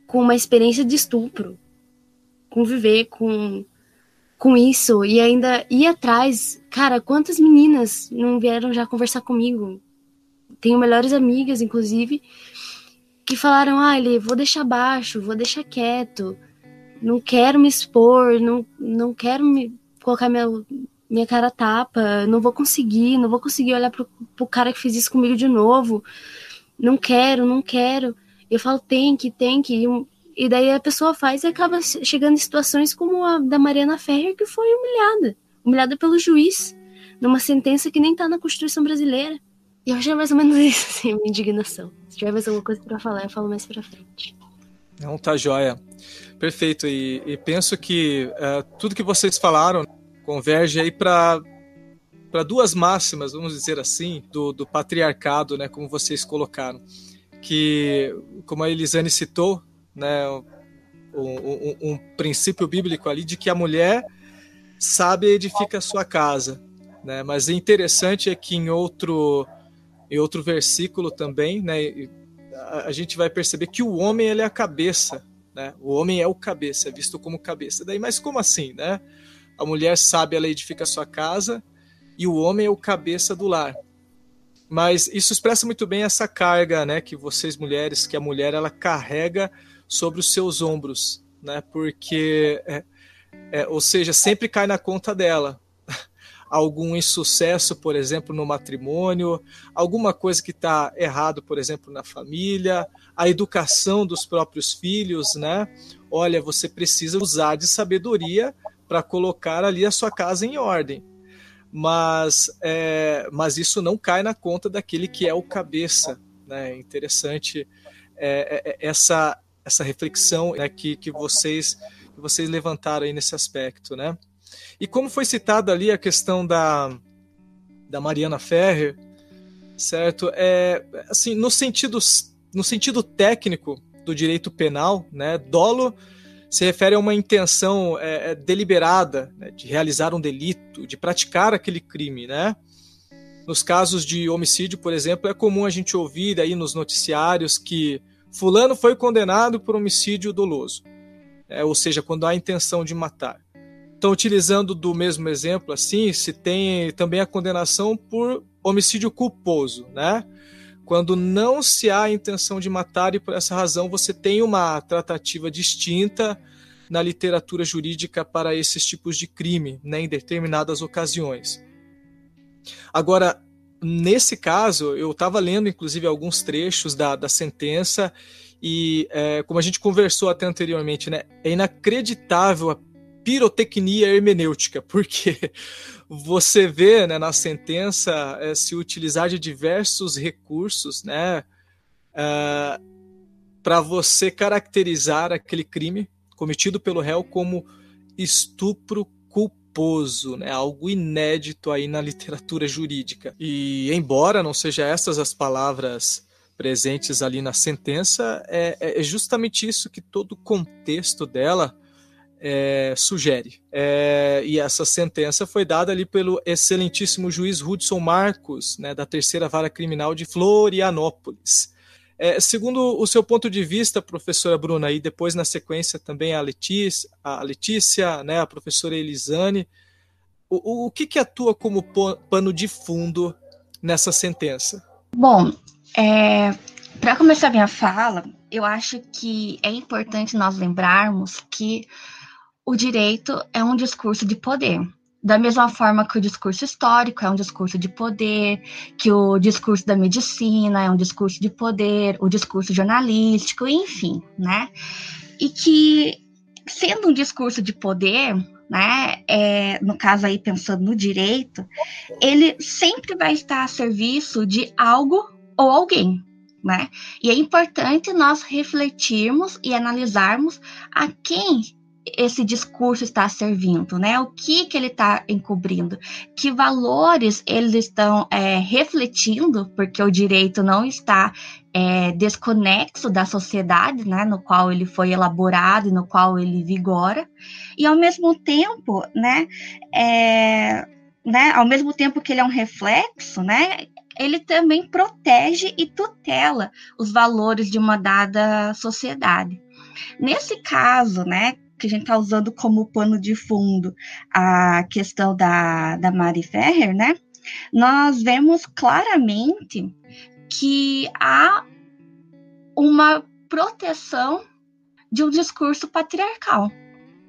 com uma experiência de estupro, conviver com, com isso e ainda ir atrás. Cara, quantas meninas não vieram já conversar comigo? Tenho melhores amigas, inclusive, que falaram: ah, ele, vou deixar baixo, vou deixar quieto, não quero me expor, não, não quero me colocar minha, minha cara tapa, não vou conseguir, não vou conseguir olhar pro, pro cara que fez isso comigo de novo, não quero, não quero. Eu falo: tem que, tem que. E, daí a pessoa faz e acaba chegando em situações como a da Mariana Ferrer, que foi humilhada humilhada pelo juiz, numa sentença que nem tá na Constituição brasileira. E eu achei mais ou menos (laughs) isso, assim, a minha indignação. Se tiver mais alguma coisa para falar, eu falo mais pra frente. Não, tá joia. Perfeito. E, e penso que uh, tudo que vocês falaram converge aí para para duas máximas, vamos dizer assim, do, do patriarcado, né, como vocês colocaram, que, como a Elisane citou, né, um, um, um princípio bíblico ali de que a mulher sabe edifica a sua casa, né, mas interessante é que em outro em outro versículo também, né, a, gente vai perceber que o homem ele é a cabeça, né? O homem é o cabeça, é visto como cabeça. Daí, mas como assim, né? A mulher sabe, ela edifica a sua casa e o homem é o cabeça do lar. Mas isso expressa muito bem essa carga, né, que vocês mulheres, que a mulher ela carrega sobre os seus ombros, né? Porque é, é, ou seja, sempre cai na conta dela. Algum insucesso, por exemplo, no matrimônio, alguma coisa que está errado, por exemplo, na família, a educação dos próprios filhos, né? Olha, você precisa usar de sabedoria para colocar ali a sua casa em ordem. Mas, é, mas isso não cai na conta daquele que é o cabeça. Né? É interessante é, é, essa, essa reflexão né, que, que, vocês, que vocês levantaram aí nesse aspecto. Né? E como foi citado ali a questão da, da Mariana Ferrer, certo? É, assim, no sentido, no sentido técnico do direito penal, né, dolo se refere a uma intenção é, é, deliberada né, de realizar um delito, de praticar aquele crime, né? Nos casos de homicídio, por exemplo, é comum a gente ouvir aí nos noticiários que fulano foi condenado por homicídio doloso, é, ou seja, quando há intenção de matar. Então, utilizando do mesmo exemplo, assim, se tem também a condenação por homicídio culposo, né? quando não se há intenção de matar e por essa razão você tem uma tratativa distinta na literatura jurídica para esses tipos de crime, né, em determinadas ocasiões. Agora, nesse caso, eu estava lendo inclusive alguns trechos da, da sentença e, é, como a gente conversou até anteriormente, né, é inacreditável a pirotecnia hermenêutica, porque (laughs) você vê né, na sentença é, se utilizar de diversos recursos né, é, para você caracterizar aquele crime cometido pelo réu como estupro culposo, né, algo inédito aí na literatura jurídica. E embora não sejam essas as palavras presentes ali na sentença, é, é justamente isso que todo o contexto dela é, sugere. É, e essa sentença foi dada ali pelo excelentíssimo juiz Hudson Marcos, né, da terceira vara criminal de Florianópolis. É, segundo o seu ponto de vista, professora Bruna, e depois na sequência também a Letícia, a, Letícia, né, a professora Elisane, o, o que, que atua como pano de fundo nessa sentença? Bom, é, para começar minha fala, eu acho que é importante nós lembrarmos que o direito é um discurso de poder. Da mesma forma que o discurso histórico é um discurso de poder, que o discurso da medicina é um discurso de poder, o discurso jornalístico, enfim, né? E que, sendo um discurso de poder, né, é, no caso aí pensando no direito, ele sempre vai estar a serviço de algo ou alguém, né? E é importante nós refletirmos e analisarmos a quem esse discurso está servindo, né? O que que ele está encobrindo? Que valores eles estão é, refletindo? Porque o direito não está é, desconexo da sociedade, né? No qual ele foi elaborado e no qual ele vigora. E ao mesmo tempo, né? É, né? Ao mesmo tempo que ele é um reflexo, né? Ele também protege e tutela os valores de uma dada sociedade. Nesse caso, né, que a gente está usando como pano de fundo a questão da, da Mari Ferrer, né? Nós vemos claramente que há uma proteção de um discurso patriarcal.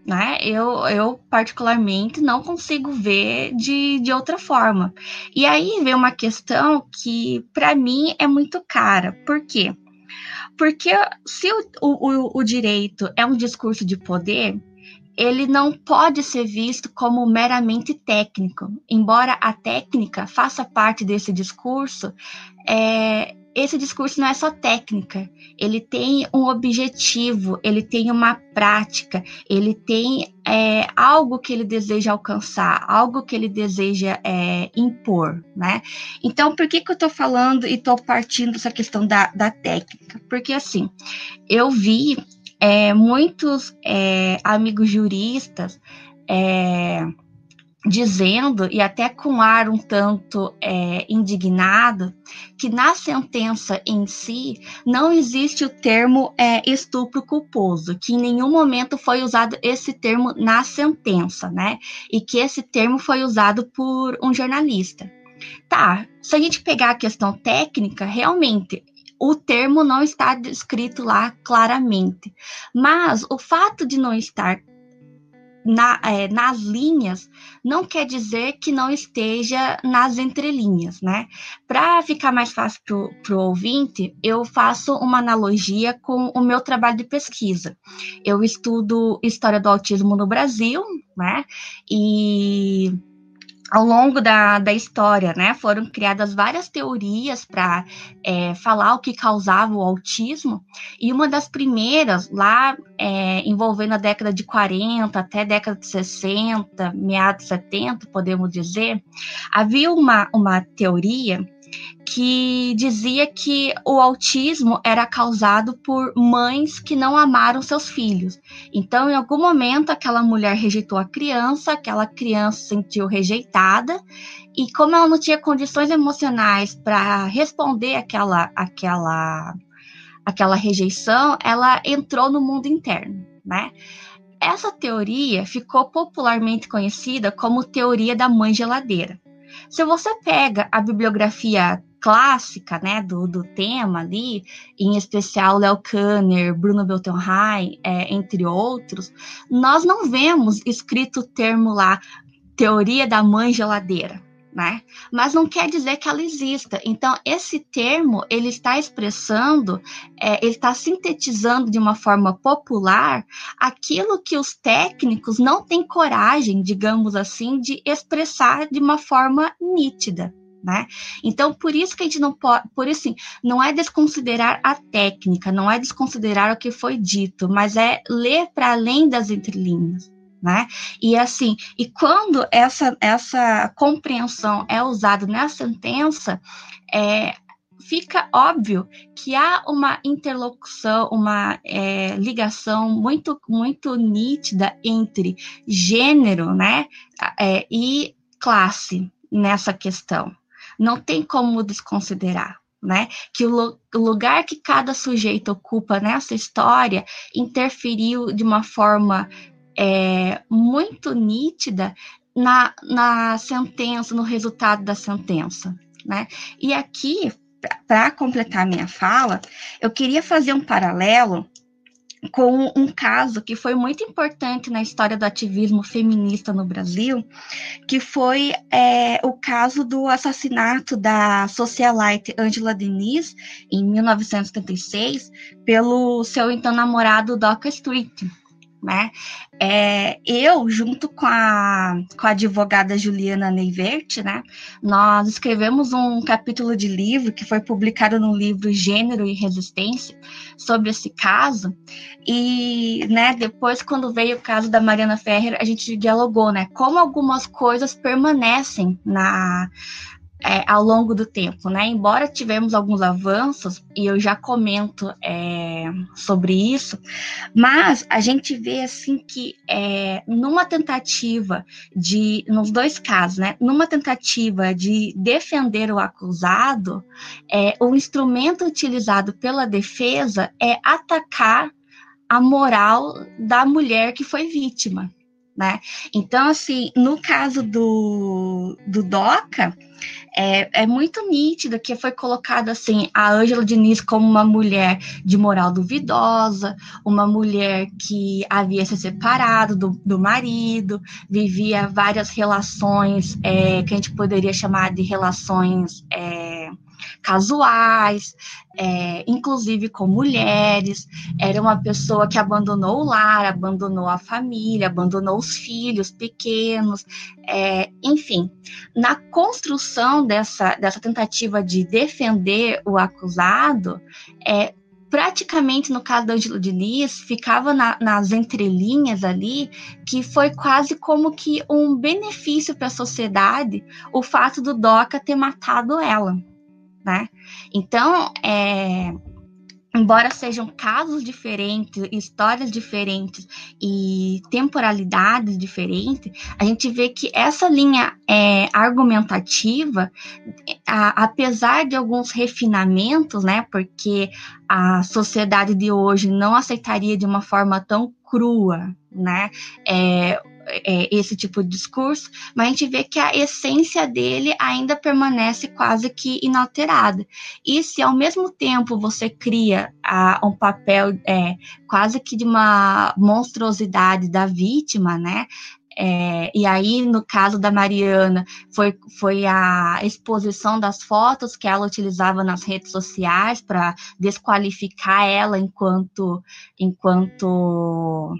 Né? Eu, eu, particularmente, não consigo ver de, de outra forma. E aí vem uma questão que, para mim, é muito cara. Por quê? Porque se o, o, o direito é um discurso de poder, ele não pode ser visto como meramente técnico. Embora a técnica faça parte desse discurso, é, esse discurso não é só técnica, ele tem um objetivo, ele tem uma prática, ele tem é, algo que ele deseja alcançar, algo que ele deseja é, impor, né? Então, por que, que eu estou falando e estou partindo dessa questão da, da técnica? Porque, assim, eu vi é, muitos é, amigos juristas é, dizendo, e até com ar um tanto é, indignado, que na sentença em si não existe o termo é, estupro culposo, que em nenhum momento foi usado esse termo na sentença, né? E que esse termo foi usado por um jornalista. Tá, se a gente pegar a questão técnica, realmente o termo não está descrito lá claramente, mas o fato de não estar na, é, nas linhas não quer dizer que não esteja nas entrelinhas, né? Para ficar mais fácil para o ouvinte, eu faço uma analogia com o meu trabalho de pesquisa. Eu estudo história do autismo no Brasil, né? E ao longo da, da história, né, foram criadas várias teorias para é, falar o que causava o autismo, e uma das primeiras, lá é, envolvendo a década de 40 até década de 60, meados de 70, podemos dizer, havia uma, uma teoria que dizia que o autismo era causado por mães que não amaram seus filhos. Então, em algum momento, aquela mulher rejeitou a criança, aquela criança se sentiu rejeitada, e como ela não tinha condições emocionais para responder aquela, aquela, aquela rejeição, ela entrou no mundo interno, né? Essa teoria ficou popularmente conhecida como teoria da mãe geladeira. Se você pega a bibliografia clássica, né, do, do tema ali, em especial Léo Kanner, Bruno Beltenheim, é, entre outros, nós não vemos escrito o termo lá, teoria da mãe geladeira, né? Mas não quer dizer que ela exista. Então, esse termo, ele está expressando, é, ele está sintetizando de uma forma popular aquilo que os técnicos não têm coragem, digamos assim, de expressar de uma forma nítida, né? Então, por isso que a gente não pode, por isso, assim, não é desconsiderar a técnica, não é desconsiderar o que foi dito, mas é ler para além das entrelinhas, né? E assim, e quando essa, essa compreensão é usada na sentença, é, fica óbvio que há uma interlocução, uma é, ligação muito, muito nítida entre gênero, né, é, e classe nessa questão não tem como desconsiderar. Né? Que o, o lugar que cada sujeito ocupa nessa história interferiu de uma forma é, muito nítida na, na sentença, no resultado da sentença. Né? E aqui, para completar minha fala, eu queria fazer um paralelo com um caso que foi muito importante na história do ativismo feminista no Brasil, que foi é, o caso do assassinato da socialite Angela Denise, em 1976, pelo seu então namorado Doca Street né? É, eu, junto com a, com a advogada Juliana Neivert, né, nós escrevemos um capítulo de livro que foi publicado no livro Gênero e Resistência sobre esse caso. E, né, depois, quando veio o caso da Mariana Ferrer, a gente dialogou, né, como algumas coisas permanecem na, é, ao longo do tempo, né? Embora tivemos alguns avanços, e eu já comento é, sobre isso, mas a gente vê assim que é, numa tentativa de, nos dois casos, né? Numa tentativa de defender o acusado, é, o instrumento utilizado pela defesa é atacar a moral da mulher que foi vítima. Né? Então, assim, no caso do, do DOCA, é, é muito nítido que foi colocado assim a Ângela Diniz como uma mulher de moral duvidosa, uma mulher que havia se separado do, do marido, vivia várias relações é, que a gente poderia chamar de relações é, casuais, é, inclusive com mulheres. Era uma pessoa que abandonou o lar, abandonou a família, abandonou os filhos pequenos, é, enfim. Na construção dessa, dessa tentativa de defender o acusado, é, praticamente no caso da Angela Diniz, ficava na, nas entrelinhas ali que foi quase como que um benefício para a sociedade o fato do Doca ter matado ela né? Então, é, embora sejam casos diferentes, histórias diferentes e temporalidades diferentes, a gente vê que essa linha é, argumentativa, a, apesar de alguns refinamentos, né, porque a sociedade de hoje não aceitaria de uma forma tão crua, né, é, é, esse tipo de discurso, mas a gente vê que a essência dele ainda permanece quase que inalterada. E se ao mesmo tempo você cria a, um papel é, quase que de uma monstruosidade da vítima, né? É, e aí, no caso da Mariana, foi, foi a exposição das fotos que ela utilizava nas redes sociais para desqualificar ela enquanto, enquanto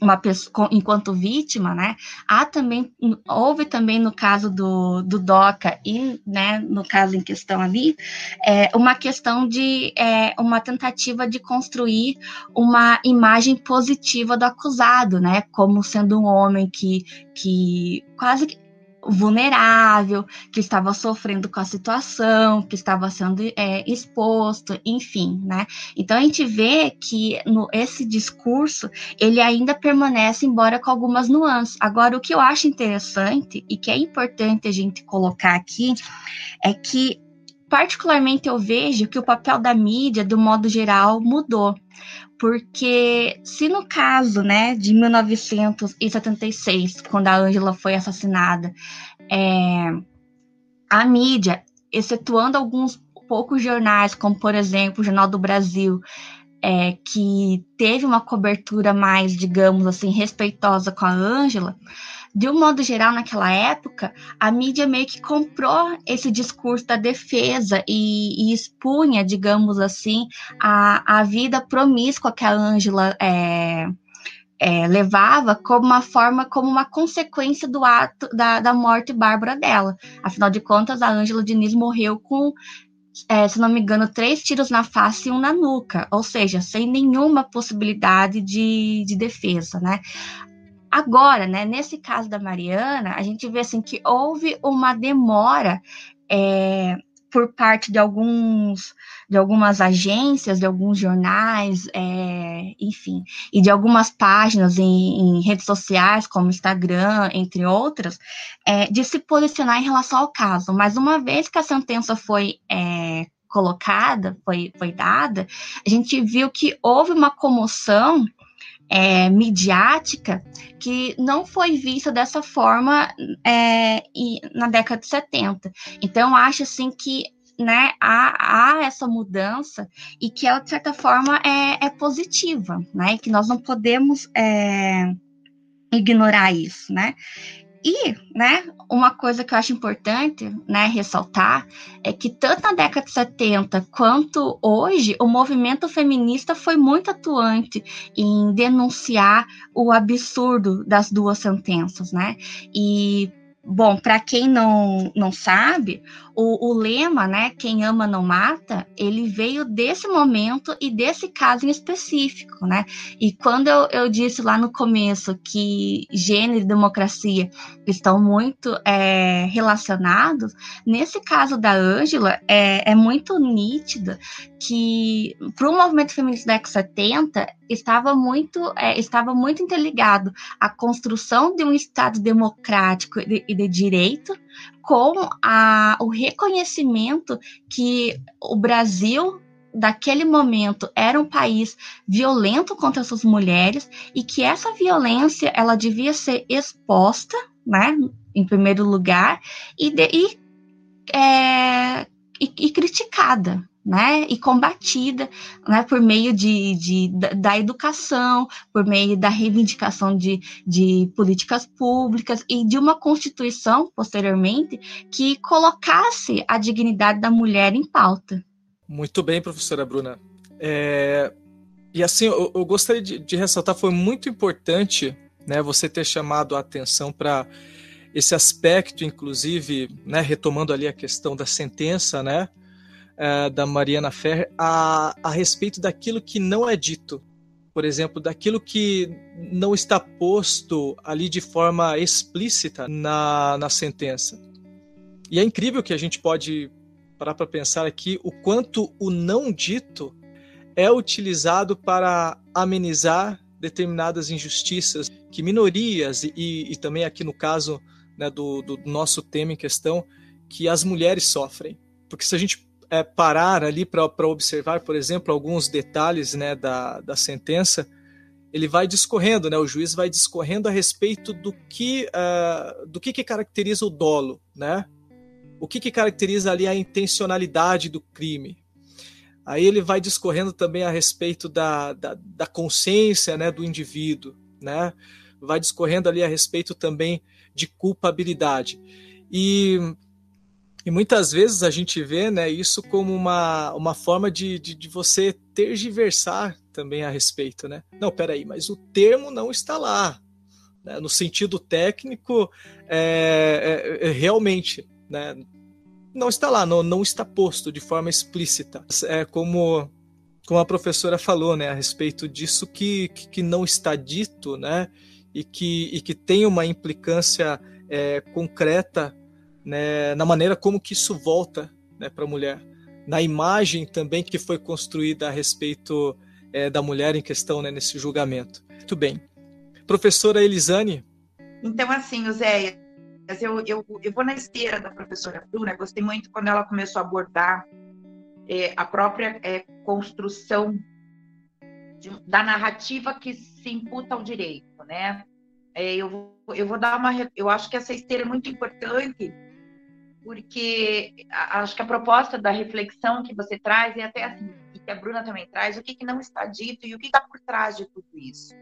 uma pessoa, enquanto vítima, né? Há também, houve também no caso do, do DOCA e, né, no caso em questão ali, é, uma questão de é, uma tentativa de construir uma imagem positiva do acusado, né? Como sendo um homem que, que quase vulnerável, que estava sofrendo com a situação, que estava sendo é, exposto, enfim, né? Então a gente vê que no, esse discurso ele ainda permanece, embora com algumas nuances. Agora, o que eu acho interessante e que é importante a gente colocar aqui é que particularmente eu vejo que o papel da mídia, do modo geral, mudou. Porque se no caso, né, de 1976, quando a Ângela foi assassinada, é, a mídia, excetuando alguns poucos jornais, como por exemplo o Jornal do Brasil, é, que teve uma cobertura mais, digamos assim, respeitosa com a Ângela, de um modo geral, naquela época, a mídia meio que comprou esse discurso da defesa e, e expunha, digamos assim, a, a vida promíscua que a Ângela é, é, levava como uma forma, como uma consequência do ato da, da morte bárbara dela. Afinal de contas, a Ângela Diniz morreu com é, se não me engano, três tiros na face e um na nuca, ou seja, sem nenhuma possibilidade de, de defesa, né? Agora, né, nesse caso da Mariana, a gente vê assim que houve uma demora é, por parte de alguns de algumas agências, de alguns jornais, é, enfim, e de algumas páginas em, em, redes sociais, como Instagram, entre outras, é, de se posicionar em relação ao caso. Mas uma vez que a sentença foi é, colocada, foi, foi dada, a gente viu que houve uma comoção é, midiática que não foi vista dessa forma é, na década de 70. Então, eu acho assim que né, há, há, essa mudança e que ela, de certa forma, é, é positiva, né? Que nós não podemos é, ignorar isso, né? E, né, uma coisa que eu acho importante, né, ressaltar é que tanto na década de 70 quanto hoje, o movimento feminista foi muito atuante em denunciar o absurdo das duas sentenças, né? E Bom, para quem não, não sabe, o, o, lema, né, quem ama não mata, ele veio desse momento e desse caso em específico, né? E quando eu, eu disse lá no começo que gênero e democracia estão muito é, relacionados, nesse caso da Ângela, é, é muito nítido que para o movimento feminista da década 70 estava muito, é, estava muito interligado à construção de um Estado democrático e de, de, direito com a, o reconhecimento que o Brasil daquele momento era um país violento contra essas mulheres e que essa violência ela devia ser exposta, né, em primeiro lugar, e, de, e, é, e, e criticada, né, e combatida né, por meio de, de, da educação, por meio da reivindicação de, de políticas públicas e de uma constituição, posteriormente, que colocasse a dignidade da mulher em pauta. Muito bem, professora Bruna. É, e assim, eu, eu gostaria de, de, ressaltar, foi muito importante né, você ter chamado a atenção para esse aspecto, inclusive, né, retomando ali a questão da sentença, né, uh, da Mariana Ferrer a, a respeito daquilo que não é dito. Por exemplo, daquilo que não está posto ali de forma explícita na, na sentença. E é incrível que a gente pode parar para pensar aqui o quanto o não dito é utilizado para amenizar determinadas injustiças que minorias e, e também aqui no caso né, do, do, nosso tema em questão que as mulheres sofrem porque se a gente é, parar ali para observar, por exemplo, alguns detalhes né, da, da sentença, ele vai discorrendo, né? O juiz vai discorrendo a respeito do que, uh, do que, que caracteriza o dolo, né? O que, que caracteriza ali a intencionalidade do crime. Aí ele vai discorrendo também a respeito da, da, da consciência, né, do indivíduo, né? Vai discorrendo ali a respeito também de culpabilidade. E e muitas vezes a gente vê né, isso como uma, uma forma de, de, de, você tergiversar também a respeito. Né? Não, peraí, mas o termo não está lá. Né? No sentido técnico, é, é, é, realmente, né? não está lá, não, não está posto de forma explícita. É como, como a professora falou né, a respeito disso que, que não está dito né, e, que, e que tem uma implicância é, concreta né, na maneira como que isso volta né, para a mulher, na imagem também que foi construída a respeito é, da mulher em questão né, nesse julgamento. Muito bem. Professora Elisane? Então, assim, Zé, eu, eu, eu vou na esteira da professora Bruna, gostei muito quando ela começou a abordar é, a própria é, construção de, da narrativa que se imputa ao direito, né? É, eu, eu vou dar uma. Eu acho que essa esteira é muito importante porque acho que a proposta da reflexão que você traz é até assim, e que a Bruna também traz, o que, que não está dito e o que está por trás de tudo isso.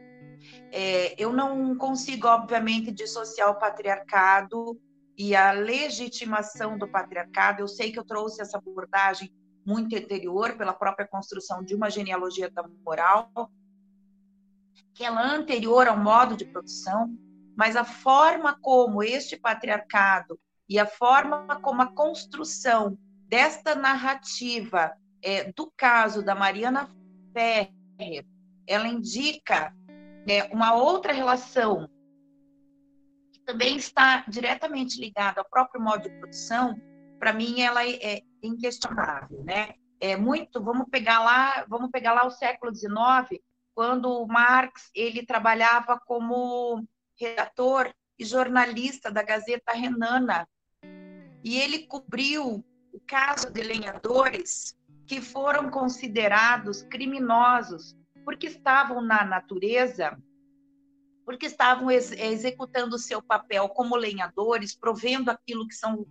É, eu não consigo, obviamente, dissociar o patriarcado e a legitimação do patriarcado. Eu sei que eu trouxe essa abordagem muito anterior, pela própria construção de uma genealogia da moral, que ela é anterior ao modo de produção, mas a forma como este patriarcado e a forma como a construção desta narrativa é, do caso da Mariana Ferrer, ela indica é, uma outra relação que também está diretamente ligada ao próprio modo de produção, para mim ela é, é inquestionável, né? É muito, vamos pegar lá, vamos pegar lá o século XIX, quando Marx ele trabalhava como redator e jornalista da Gazeta Renana, e ele cobriu o caso de lenhadores que foram considerados criminosos porque estavam na natureza, porque estavam ex executando o seu papel como lenhadores, provendo aquilo que são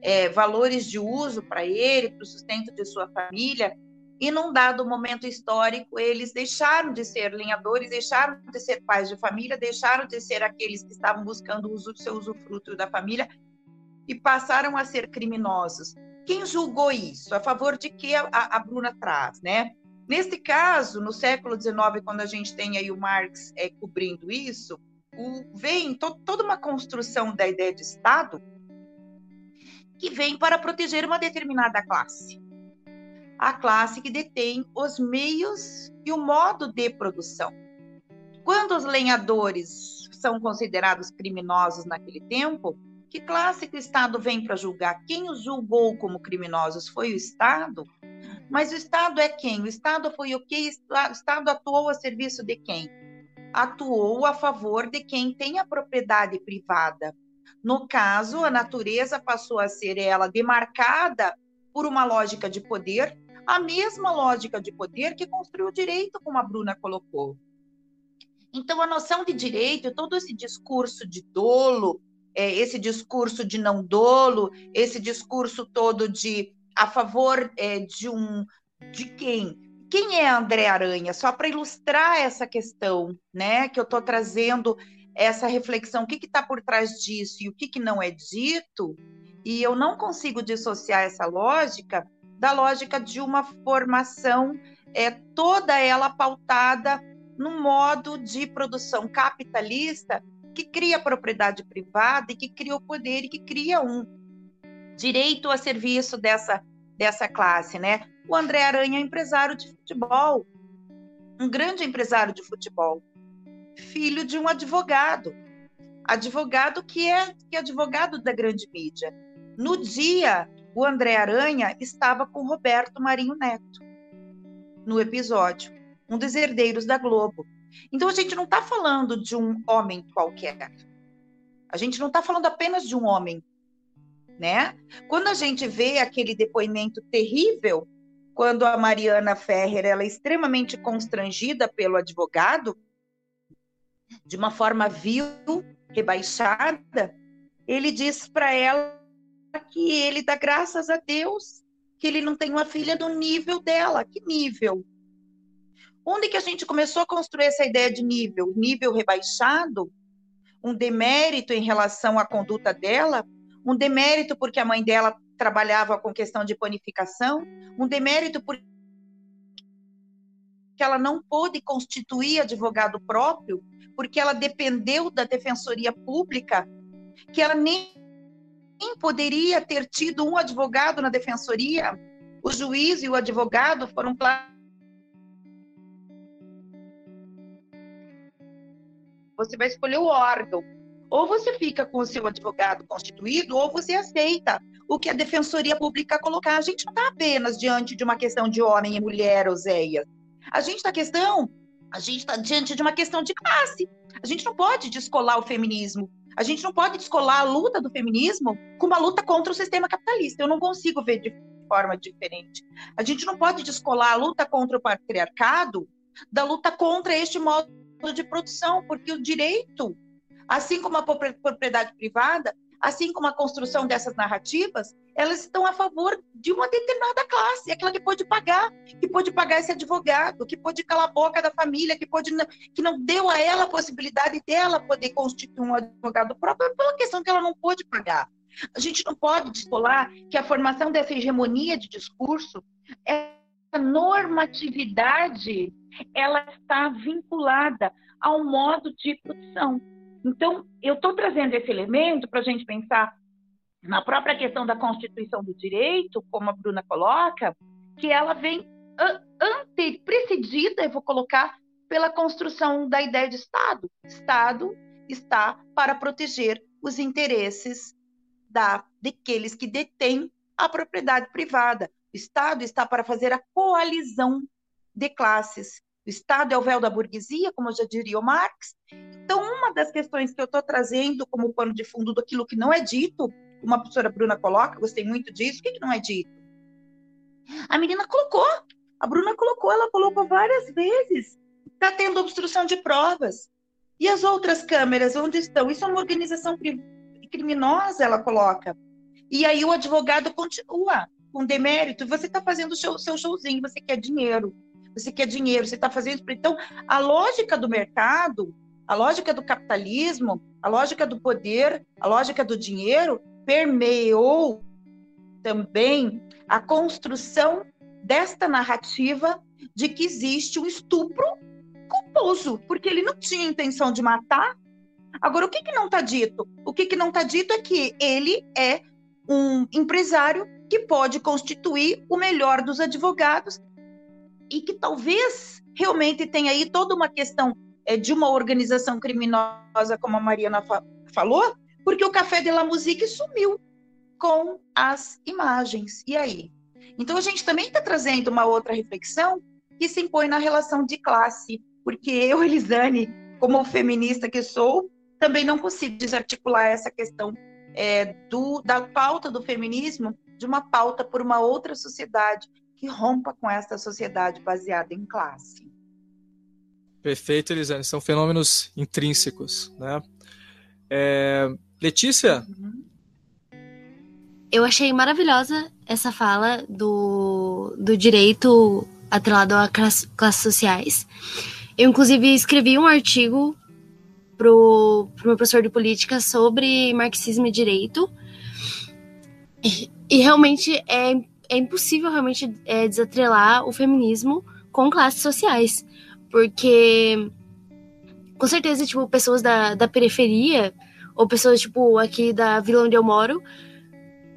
é, valores de uso para ele, para o sustento de sua família, e num dado momento histórico, eles deixaram de ser lenhadores, deixaram de ser pais de família, deixaram de ser aqueles que estavam buscando o uso, seu usufruto da família e passaram a ser criminosos. Quem julgou isso? A favor de que a, a Bruna traz, né? Neste caso, no século XIX, quando a gente tem aí o Marx é, cobrindo isso, o, vem to, toda uma construção da ideia de Estado que vem para proteger uma determinada classe. A classe que detém os meios e o modo de produção. Quando os lenhadores são considerados criminosos naquele tempo, que classe que o Estado vem para julgar? Quem os julgou como criminosos foi o Estado? Mas o Estado é quem? O Estado foi o que? O Estado atuou a serviço de quem? Atuou a favor de quem tem a propriedade privada. No caso, a natureza passou a ser ela demarcada por uma lógica de poder, a mesma lógica de poder que construiu o direito, como a Bruna colocou. Então, a noção de direito, todo esse discurso de dolo, é, esse discurso de não dolo, esse discurso todo de a favor é, de um de quem? Quem é André Aranha? Só para ilustrar essa questão, né? Que eu estou trazendo essa reflexão, o que está por trás disso e o que, que não é dito, e eu não consigo dissociar essa lógica da lógica de uma formação é toda ela pautada no modo de produção capitalista que cria propriedade privada e que cria o poder e que cria um direito a serviço dessa, dessa classe, né? O André Aranha é empresário de futebol, um grande empresário de futebol, filho de um advogado, advogado que é, que é advogado da grande mídia. No dia, o André Aranha estava com Roberto Marinho Neto, no episódio, um dos herdeiros da Globo. Então a gente não está falando de um homem qualquer. A gente não está falando apenas de um homem, né? Quando a gente vê aquele depoimento terrível, quando a Mariana Ferrer ela é extremamente constrangida pelo advogado, de uma forma vil, rebaixada, ele diz para ela que ele dá graças a Deus que ele não tem uma filha do nível dela. Que nível? Onde que a gente começou a construir essa ideia de nível? Nível rebaixado? Um demérito em relação à conduta dela? Um demérito porque a mãe dela trabalhava com questão de panificação? Um demérito porque ela não pôde constituir advogado próprio? Porque ela dependeu da defensoria pública? Que ela nem poderia ter tido um advogado na defensoria? O juiz e o advogado foram claros Você vai escolher o órgão. Ou você fica com o seu advogado constituído, ou você aceita o que a Defensoria Pública colocar. A gente não está apenas diante de uma questão de homem e mulher, Oséias. A gente está questão, a gente está diante de uma questão de classe. A gente não pode descolar o feminismo. A gente não pode descolar a luta do feminismo com uma luta contra o sistema capitalista. Eu não consigo ver de forma diferente. A gente não pode descolar a luta contra o patriarcado da luta contra este modo de produção, porque o direito, assim como a propriedade privada, assim como a construção dessas narrativas, elas estão a favor de uma determinada classe, aquela que pode pagar, que pode pagar esse advogado, que pode calar a boca da família, que pode que não deu a ela a possibilidade dela poder constituir um advogado próprio pela questão que ela não pôde pagar. A gente não pode descolar que a formação dessa hegemonia de discurso, essa normatividade ela está vinculada ao modo de produção. Então, eu estou trazendo esse elemento para a gente pensar na própria questão da constituição do direito, como a Bruna coloca, que ela vem ante, precedida, eu vou colocar, pela construção da ideia de Estado. Estado está para proteger os interesses da, daqueles que detêm a propriedade privada. O Estado está para fazer a coalizão de classes. O Estado é o véu da burguesia, como já diria o Marx. Então, uma das questões que eu estou trazendo como pano de fundo daquilo que não é dito, como a professora Bruna coloca, gostei muito disso, o que, que não é dito? A menina colocou, a Bruna colocou, ela colocou várias vezes. Está tendo obstrução de provas. E as outras câmeras, onde estão? Isso é uma organização criminosa, ela coloca. E aí o advogado continua com demérito, você está fazendo o seu, seu showzinho, você quer dinheiro, você quer dinheiro, você está fazendo. Então, a lógica do mercado, a lógica do capitalismo, a lógica do poder, a lógica do dinheiro permeou também a construção desta narrativa de que existe um estupro culposo, porque ele não tinha intenção de matar. Agora, o que, que não está dito? O que, que não está dito é que ele é um empresário que pode constituir o melhor dos advogados e que talvez realmente tenha aí toda uma questão é, de uma organização criminosa, como a Mariana fa falou, porque o Café de la Musique sumiu com as imagens. E aí? Então a gente também está trazendo uma outra reflexão que se impõe na relação de classe, porque eu, (laughs) Elisane, como feminista que sou, também não consigo desarticular essa questão é, do, da pauta do feminismo de uma pauta por uma outra sociedade que rompa com essa sociedade baseada em classe. Perfeito, Elisane. São fenômenos intrínsecos, né? É... Letícia? Eu achei maravilhosa essa fala do, do direito atrelado a classes sociais. Eu, inclusive, escrevi um artigo para o meu professor de política sobre marxismo e direito. E realmente é, é impossível realmente é, desatrelar o feminismo com classes sociais. Porque, com certeza, tipo, pessoas da, da periferia, ou pessoas, tipo, aqui da vila onde eu moro,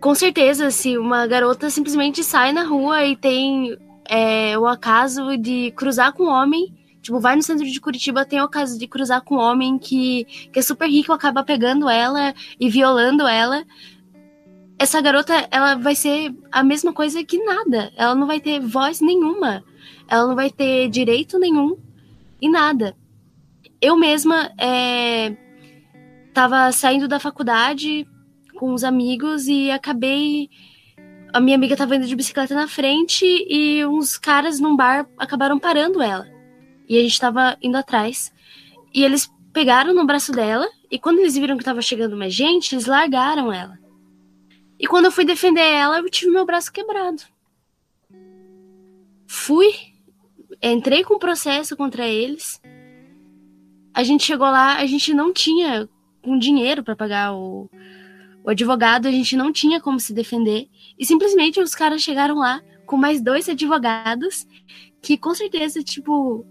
com certeza, se uma garota simplesmente sai na rua e tem é, o acaso de cruzar com um homem, tipo, vai no centro de Curitiba, tem o acaso de cruzar com um homem que, que é super rico, acaba pegando ela e violando ela essa garota, ela vai ser a mesma coisa que nada. Ela não vai ter voz nenhuma. Ela não vai ter direito nenhum e nada. Eu mesma é, tava saindo da faculdade com os amigos e acabei. A minha amiga tava indo de bicicleta na frente e uns caras num bar acabaram parando ela. E a gente tava indo atrás. E eles pegaram no braço dela e quando eles viram que tava chegando mais gente, eles largaram ela. E quando eu fui defender ela, eu tive meu braço quebrado. Fui, entrei com processo contra eles. A gente chegou lá, a gente não tinha um dinheiro para pagar o, o advogado, a gente não tinha como se defender. E simplesmente os caras chegaram lá com mais dois advogados que com certeza, tipo,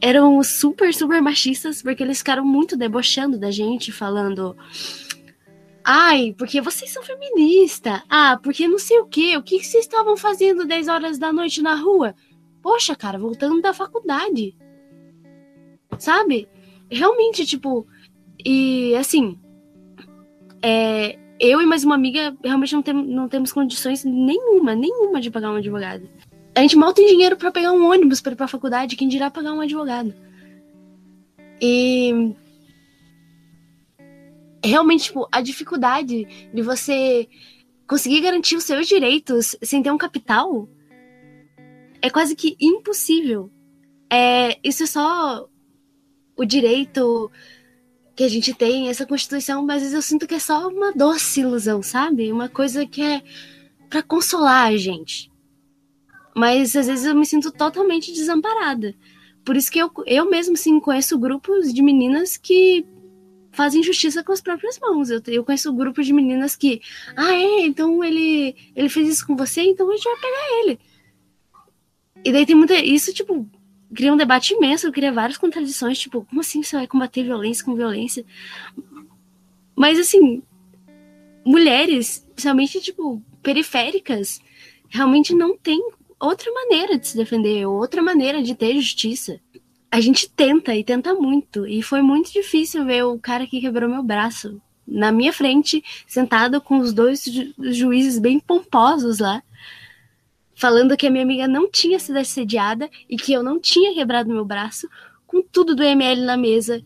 eram super, super machistas, porque eles ficaram muito debochando da gente, falando. Ai, porque vocês são feministas. Ah, porque não sei o quê. O que vocês estavam fazendo 10 horas da noite na rua? Poxa, cara, voltando da faculdade. Sabe? Realmente, tipo. E assim. É, eu e mais uma amiga realmente não, tem, não temos condições nenhuma, nenhuma de pagar um advogado. A gente mal tem dinheiro para pegar um ônibus para ir pra faculdade, quem dirá pagar um advogado. E realmente, tipo, a dificuldade de você conseguir garantir os seus direitos sem ter um capital é quase que impossível. É, isso é só o direito que a gente tem, essa Constituição, mas às vezes eu sinto que é só uma doce ilusão, sabe? Uma coisa que é para consolar a gente. Mas às vezes eu me sinto totalmente desamparada. Por isso que eu, eu mesmo, sim, conheço grupos de meninas que fazem justiça com as próprias mãos. Eu, eu conheço grupos de meninas que, ah, é, então ele, ele fez isso com você, então a gente vai pegar ele. E daí tem muita. Isso, tipo, cria um debate imenso, cria várias contradições, tipo, como assim você vai combater violência com violência? Mas assim, mulheres, principalmente, tipo, periféricas, realmente não tem outra maneira de se defender, outra maneira de ter justiça. A gente tenta e tenta muito, e foi muito difícil ver o cara que quebrou meu braço na minha frente, sentado com os dois ju juízes bem pomposos lá falando que a minha amiga não tinha sido assediada e que eu não tinha quebrado meu braço, com tudo do ML na mesa,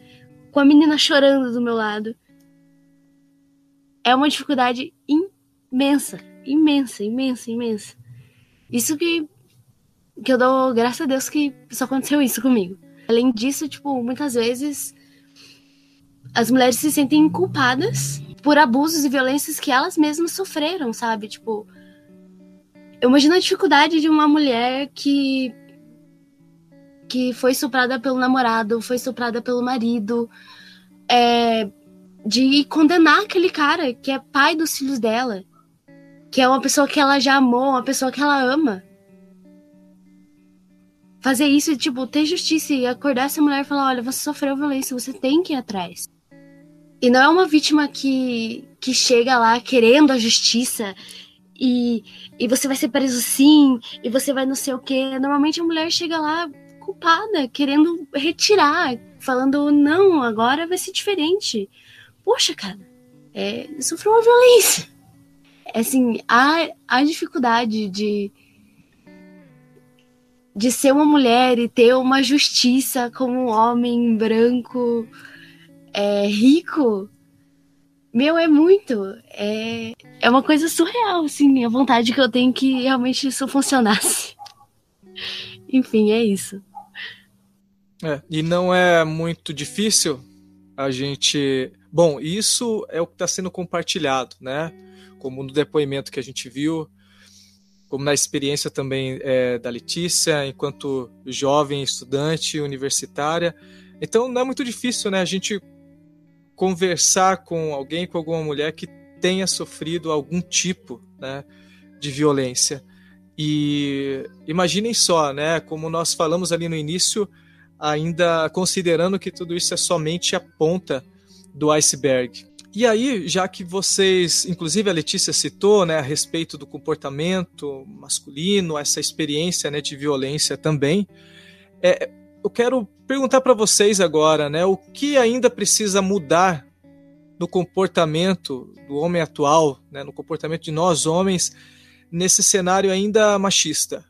com a menina chorando do meu lado. É uma dificuldade imensa, imensa, imensa, imensa. Isso que, que eu dou graças a Deus que só aconteceu isso comigo. Além disso, tipo, muitas vezes as mulheres se sentem culpadas por abusos e violências que elas mesmas sofreram, sabe? Tipo, eu imagino a dificuldade de uma mulher que que foi estuprada pelo namorado, foi estuprada pelo marido, é, de condenar aquele cara que é pai dos filhos dela, que é uma pessoa que ela já amou, uma pessoa que ela ama. Fazer isso e, tipo, ter justiça e acordar essa mulher e falar: olha, você sofreu violência, você tem que ir atrás. E não é uma vítima que, que chega lá querendo a justiça e, e você vai ser preso sim, e você vai não sei o quê. Normalmente a mulher chega lá culpada, querendo retirar, falando, não, agora vai ser diferente. Poxa, cara, é, sofreu uma violência. É, assim, há, há dificuldade de, de ser uma mulher e ter uma justiça como um homem branco é, rico meu, é muito. É, é uma coisa surreal, assim, a vontade que eu tenho que realmente isso funcionasse. (laughs) Enfim, é isso. É, e não é muito difícil a gente. Bom, isso é o que está sendo compartilhado, né? Como no depoimento que a gente viu, como na experiência também é, da Letícia, enquanto jovem estudante universitária. Então não é muito difícil, né? A gente conversar com alguém, com alguma mulher que tenha sofrido algum tipo né, de violência. E imaginem só, né, como nós falamos ali no início, ainda considerando que tudo isso é somente a ponta do iceberg. E aí, já que vocês, inclusive a Letícia citou, né, a respeito do comportamento masculino, essa experiência né, de violência também, é, eu quero perguntar para vocês agora, né, o que ainda precisa mudar no comportamento do homem atual, né, no comportamento de nós homens nesse cenário ainda machista.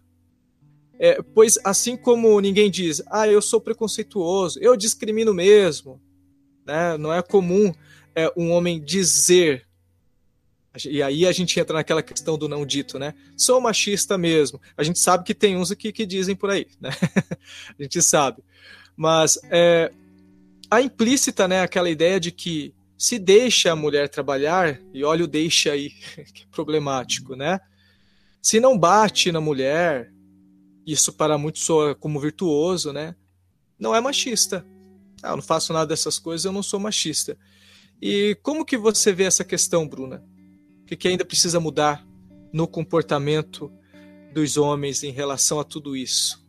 É, pois assim como ninguém diz, ah, eu sou preconceituoso, eu discrimino mesmo, né? Não é comum é, um homem dizer e aí a gente entra naquela questão do não dito, né? Sou machista mesmo. A gente sabe que tem uns aqui que dizem por aí, né? (laughs) a gente sabe. Mas é, há implícita né, aquela ideia de que se deixa a mulher trabalhar, e olha o deixa aí, (laughs) que é problemático, né? Se não bate na mulher, isso para muitos soa como virtuoso, né? Não é machista. Ah, eu não faço nada dessas coisas, eu não sou machista. E como que você vê essa questão, Bruna? O que, que ainda precisa mudar no comportamento dos homens em relação a tudo isso?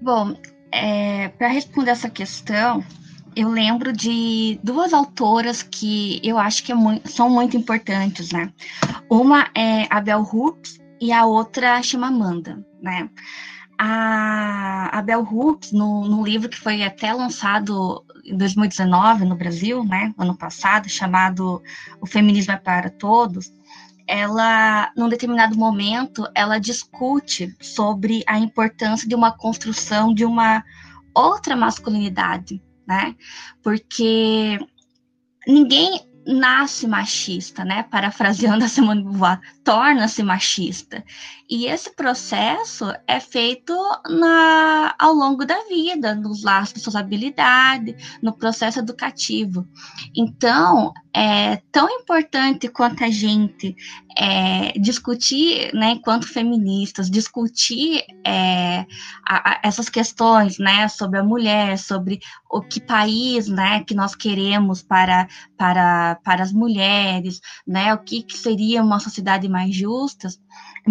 Bom, é, para responder essa questão, eu lembro de duas autoras que eu acho que é muito, são muito importantes, né? Uma é a Bell Hooks e a outra chama Amanda, né? A, a Hooks, no, no livro que foi até lançado em 2019 no Brasil, né, ano passado, chamado O Feminismo é para Todos, ela, num determinado momento, ela discute sobre a importância de uma construção de uma outra masculinidade, né? Porque ninguém nasce machista, né? Parafraseando a Simone Beauvoir, torna-se machista. E esse processo é feito na, ao longo da vida, nos laços de sociabilidade, no processo educativo. Então, é tão importante quanto a gente é, discutir, né, enquanto feministas, discutir é, a, a, essas questões, né, sobre a mulher, sobre o que país, né, que nós queremos para, para, para as mulheres, né, o que, que seria uma sociedade mais justa,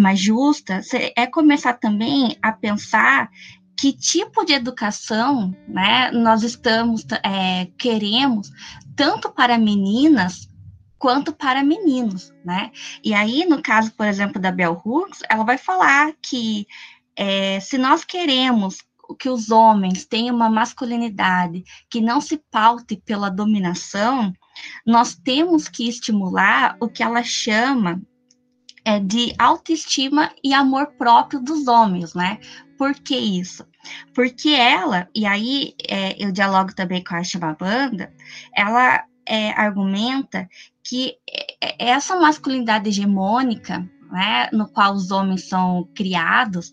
mais justa, é começar também a pensar que tipo de educação né, nós estamos é, queremos tanto para meninas quanto para meninos, né? E aí, no caso, por exemplo, da Bell Hooks, ela vai falar que é, se nós queremos que os homens tenham uma masculinidade que não se paute pela dominação, nós temos que estimular o que ela chama é, de autoestima e amor próprio dos homens, né? Por que isso? Porque ela, e aí é, eu dialogo também com a Banda, ela é, argumenta que é, essa masculinidade hegemônica, né, no qual os homens são criados,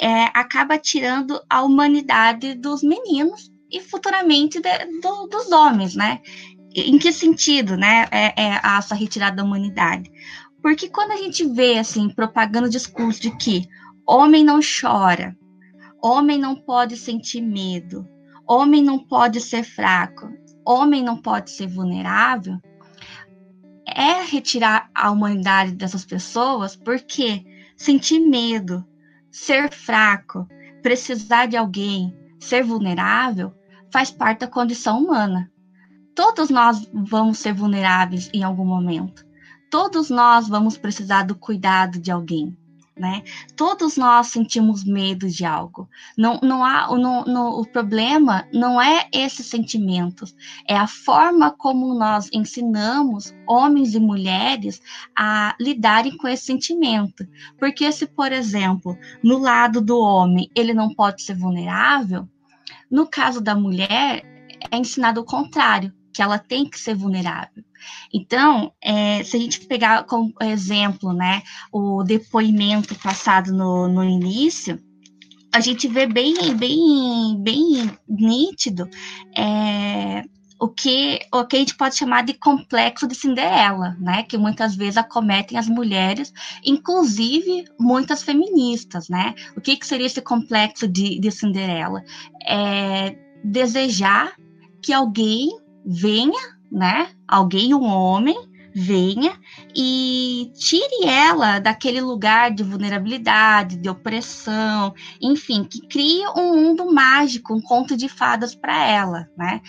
é, acaba tirando a humanidade dos meninos e futuramente de, do, dos homens, né? Em que sentido, né, é, é essa retirada da humanidade? Porque quando a gente vê, assim, propagando o discurso de que homem não chora, homem não pode sentir medo, homem não pode ser fraco, homem não pode ser vulnerável, é retirar a humanidade dessas pessoas, porque sentir medo, ser fraco, precisar de alguém, ser vulnerável, faz parte da condição humana. Todos nós vamos ser vulneráveis em algum momento todos nós vamos precisar do cuidado de alguém. Né? Todos nós sentimos medo de algo. Não, não há, no, no, o problema não é esses sentimentos, é a forma como nós ensinamos homens e mulheres a lidarem com esse sentimento. Porque se, por exemplo, no lado do homem ele não pode ser vulnerável, no caso da mulher é ensinado o contrário, que ela tem que ser vulnerável. Então, é, se a gente pegar como exemplo, né, o depoimento passado no, no início, a gente vê bem, bem, bem nítido é, o que, o que a gente pode chamar de complexo de Cinderela, né? Que muitas vezes acometem as mulheres, inclusive muitas feministas, né? O que, que seria esse complexo de, de Cinderela? É desejar que alguém venha né? Alguém, um homem, venha e tire ela daquele lugar de vulnerabilidade, de opressão, enfim, que crie um mundo mágico, um conto de fadas para ela, né?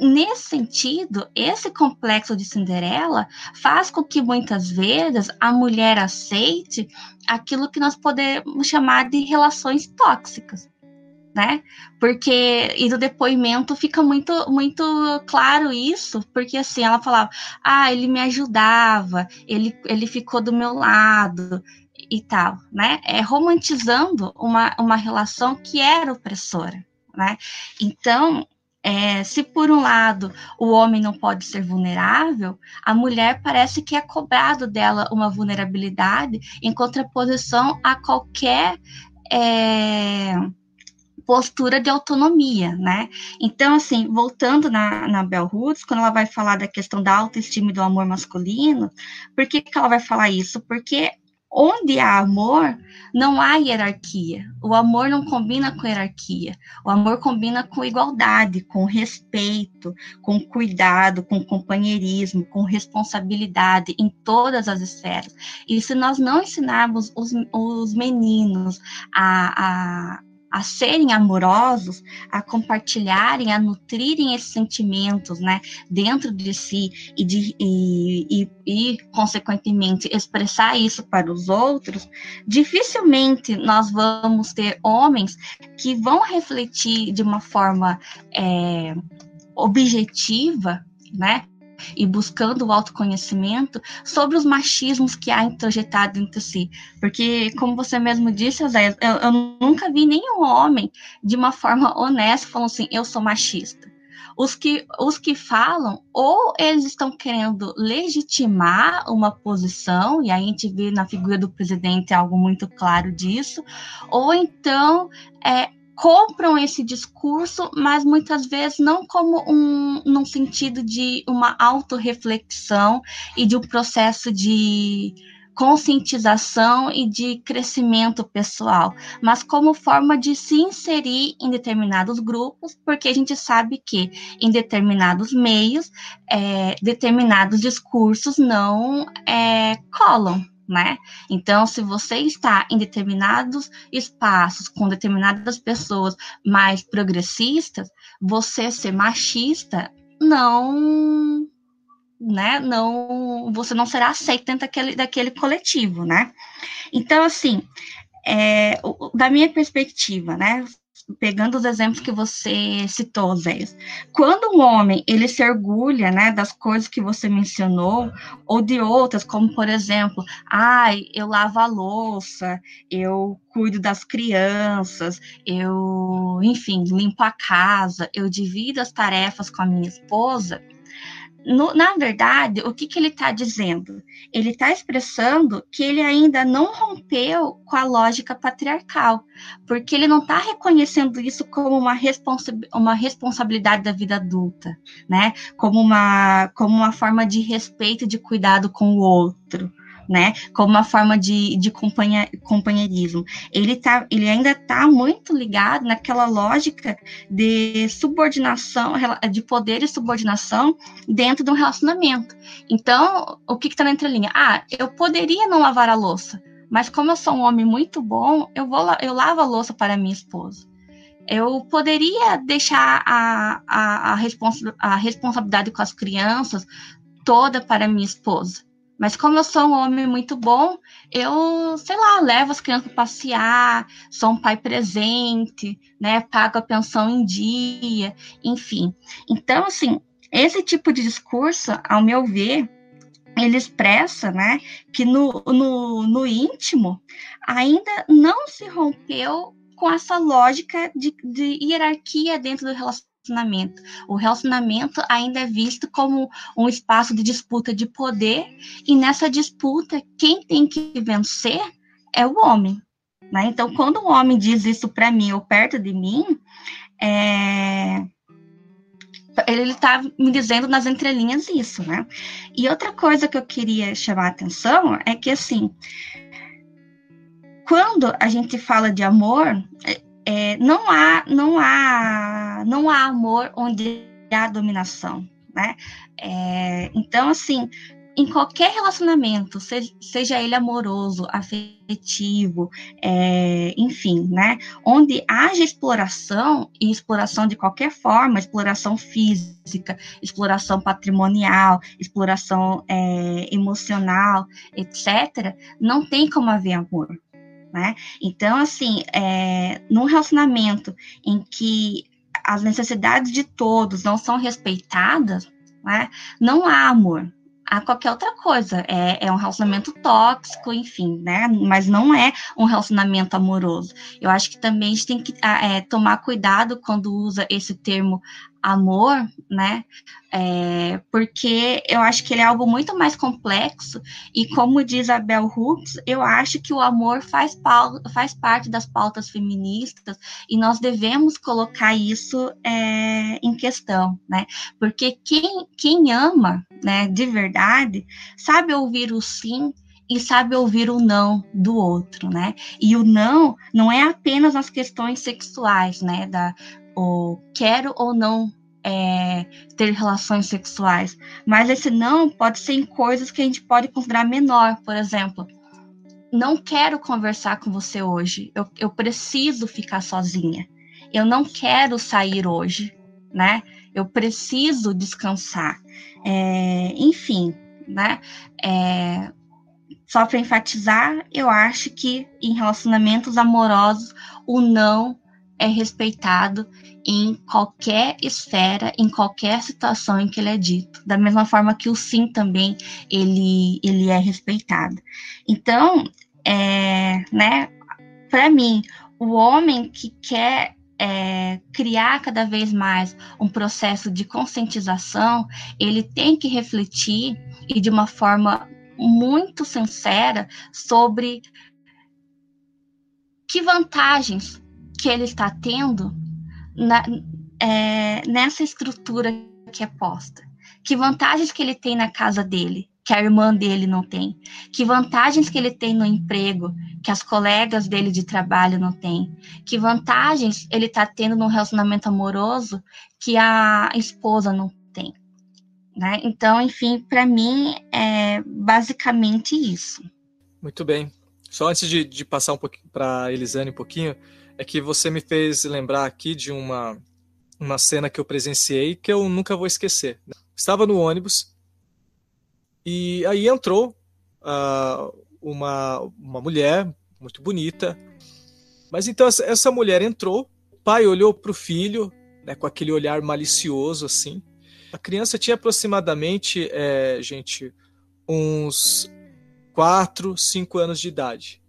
Nesse sentido, esse complexo de Cinderela faz com que muitas vezes a mulher aceite aquilo que nós podemos chamar de relações tóxicas né? Porque e do depoimento fica muito muito claro isso, porque assim, ela falava: "Ah, ele me ajudava, ele ele ficou do meu lado" e tal, né? É romantizando uma uma relação que era opressora, né? Então, é, se por um lado o homem não pode ser vulnerável, a mulher parece que é cobrado dela uma vulnerabilidade em contraposição a qualquer é, postura de autonomia, né? Então, assim, voltando na, na Bell Hooks, quando ela vai falar da questão da autoestima e do amor masculino, por que, que ela vai falar isso? Porque onde há amor, não há hierarquia. O amor não combina com hierarquia. O amor combina com igualdade, com respeito, com cuidado, com companheirismo, com responsabilidade em todas as esferas. E se nós não ensinarmos os, os meninos a, a a serem amorosos, a compartilharem, a nutrirem esses sentimentos, né, dentro de si e, de, e, e, e, consequentemente, expressar isso para os outros, dificilmente nós vamos ter homens que vão refletir de uma forma é, objetiva, né, e buscando o autoconhecimento sobre os machismos que há introjetado entre si. Porque, como você mesmo disse, Zé, eu, eu nunca vi nenhum homem de uma forma honesta falando assim, eu sou machista. Os que, os que falam, ou eles estão querendo legitimar uma posição, e aí a gente vê na figura do presidente algo muito claro disso, ou então é, compram esse discurso, mas muitas vezes não como um num sentido de uma autorreflexão e de um processo de conscientização e de crescimento pessoal, mas como forma de se inserir em determinados grupos, porque a gente sabe que em determinados meios, é, determinados discursos não é, colam, né? Então, se você está em determinados espaços com determinadas pessoas mais progressistas, você ser machista não, né? Não, você não será aceito dentro daquele, daquele coletivo, né? Então, assim, é, da minha perspectiva, né? Pegando os exemplos que você citou, Zé, quando um homem ele se orgulha, né, das coisas que você mencionou ou de outras, como por exemplo, ai, eu lavo a louça, eu cuido das crianças, eu, enfim, limpo a casa, eu divido as tarefas com a minha esposa, no, na verdade, o que, que ele está dizendo? Ele está expressando que ele ainda não rompeu com a lógica patriarcal, porque ele não está reconhecendo isso como uma, responsa uma responsabilidade da vida adulta, né? Como uma, como uma forma de respeito, de cuidado com o outro né? Como uma forma de, de companheirismo. Ele, tá, ele ainda está muito ligado naquela lógica de subordinação, de poder e subordinação dentro de um relacionamento. Então, o que está na entrelinha? Ah, eu poderia não lavar a louça, mas como eu sou um homem muito bom, eu, vou, eu lavo a louça para minha esposa eu poderia deixar a, a, a, responsa a, responsabilidade com as crianças toda para minha esposa. Mas como eu sou um homem muito bom, eu, sei lá, levo as crianças para passear, sou um pai presente, né? Pago a pensão em dia, enfim. Então, assim, esse tipo de discurso, ao meu ver, ele expressa, né, que no, no, no íntimo ainda não se rompeu com essa lógica de, de hierarquia dentro do relacionamento relacionamento. O relacionamento ainda é visto como um espaço de disputa de poder, e nessa disputa, quem tem que vencer é o homem. Né? Então, quando um homem diz isso para mim ou perto de mim, é... ele está me dizendo nas entrelinhas isso, né? E outra coisa que eu queria chamar a atenção é que, assim, quando a gente fala de amor, é, não há não há não há amor onde há dominação né? É, então assim em qualquer relacionamento seja, ele amoroso afetivo é, enfim né? Onde haja exploração e exploração de qualquer forma exploração física exploração patrimonial exploração é, emocional etc não tem como haver amor né? Então, assim, é, num relacionamento em que as necessidades de todos não são respeitadas, né, não há amor. Há qualquer outra coisa. É, é um relacionamento tóxico, enfim, né? Mas não é um relacionamento amoroso. Eu acho que também a gente tem que é, tomar cuidado quando usa esse termo amor, né? É, porque eu acho que ele é algo muito mais complexo e como diz a Bell Hooks, eu acho que o amor faz, faz parte das pautas feministas e nós devemos colocar isso é, em questão, né? Porque quem, quem ama, né, de verdade, sabe ouvir o sim e sabe ouvir o não do outro, né? E o não não é apenas as questões sexuais, né? Da, o quero ou não é, ter relações sexuais, mas esse não pode ser em coisas que a gente pode considerar menor, por exemplo. Não quero conversar com você hoje, eu, eu preciso ficar sozinha. Eu não quero sair hoje, né? Eu preciso descansar. É, enfim, né? É, só para enfatizar, eu acho que em relacionamentos amorosos o não é respeitado em qualquer esfera, em qualquer situação em que ele é dito, da mesma forma que o sim também ele, ele é respeitado. Então, é, né, para mim, o homem que quer é, criar cada vez mais um processo de conscientização, ele tem que refletir e de uma forma muito sincera sobre que vantagens que ele está tendo na, é, nessa estrutura que é posta. Que vantagens que ele tem na casa dele, que a irmã dele não tem. Que vantagens que ele tem no emprego, que as colegas dele de trabalho não têm. Que vantagens ele está tendo no relacionamento amoroso que a esposa não. Né? Então, enfim, para mim é basicamente isso. Muito bem. Só antes de, de passar um para Elisane um pouquinho, é que você me fez lembrar aqui de uma, uma cena que eu presenciei que eu nunca vou esquecer. Estava no ônibus e aí entrou uh, uma, uma mulher muito bonita. Mas então essa mulher entrou, o pai olhou para o filho né, com aquele olhar malicioso assim a criança tinha aproximadamente, é, gente, uns 4, 5 anos de idade.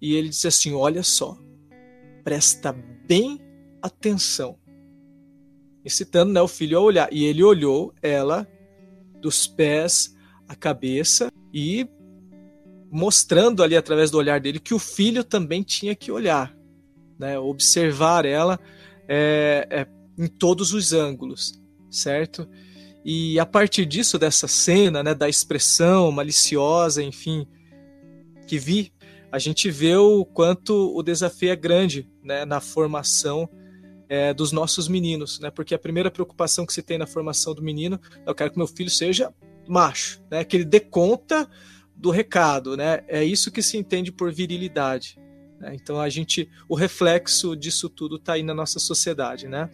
E ele disse assim: Olha só, presta bem atenção. Incitando né, o filho a olhar. E ele olhou ela dos pés à cabeça e mostrando ali através do olhar dele que o filho também tinha que olhar, né, observar ela é, é, em todos os ângulos certo? E a partir disso, dessa cena, né, da expressão maliciosa, enfim, que vi, a gente vê o quanto o desafio é grande né, na formação é, dos nossos meninos, né? Porque a primeira preocupação que se tem na formação do menino, eu quero que meu filho seja macho, né? Que ele dê conta do recado, né? É isso que se entende por virilidade. Né? Então a gente, o reflexo disso tudo está aí na nossa sociedade, né?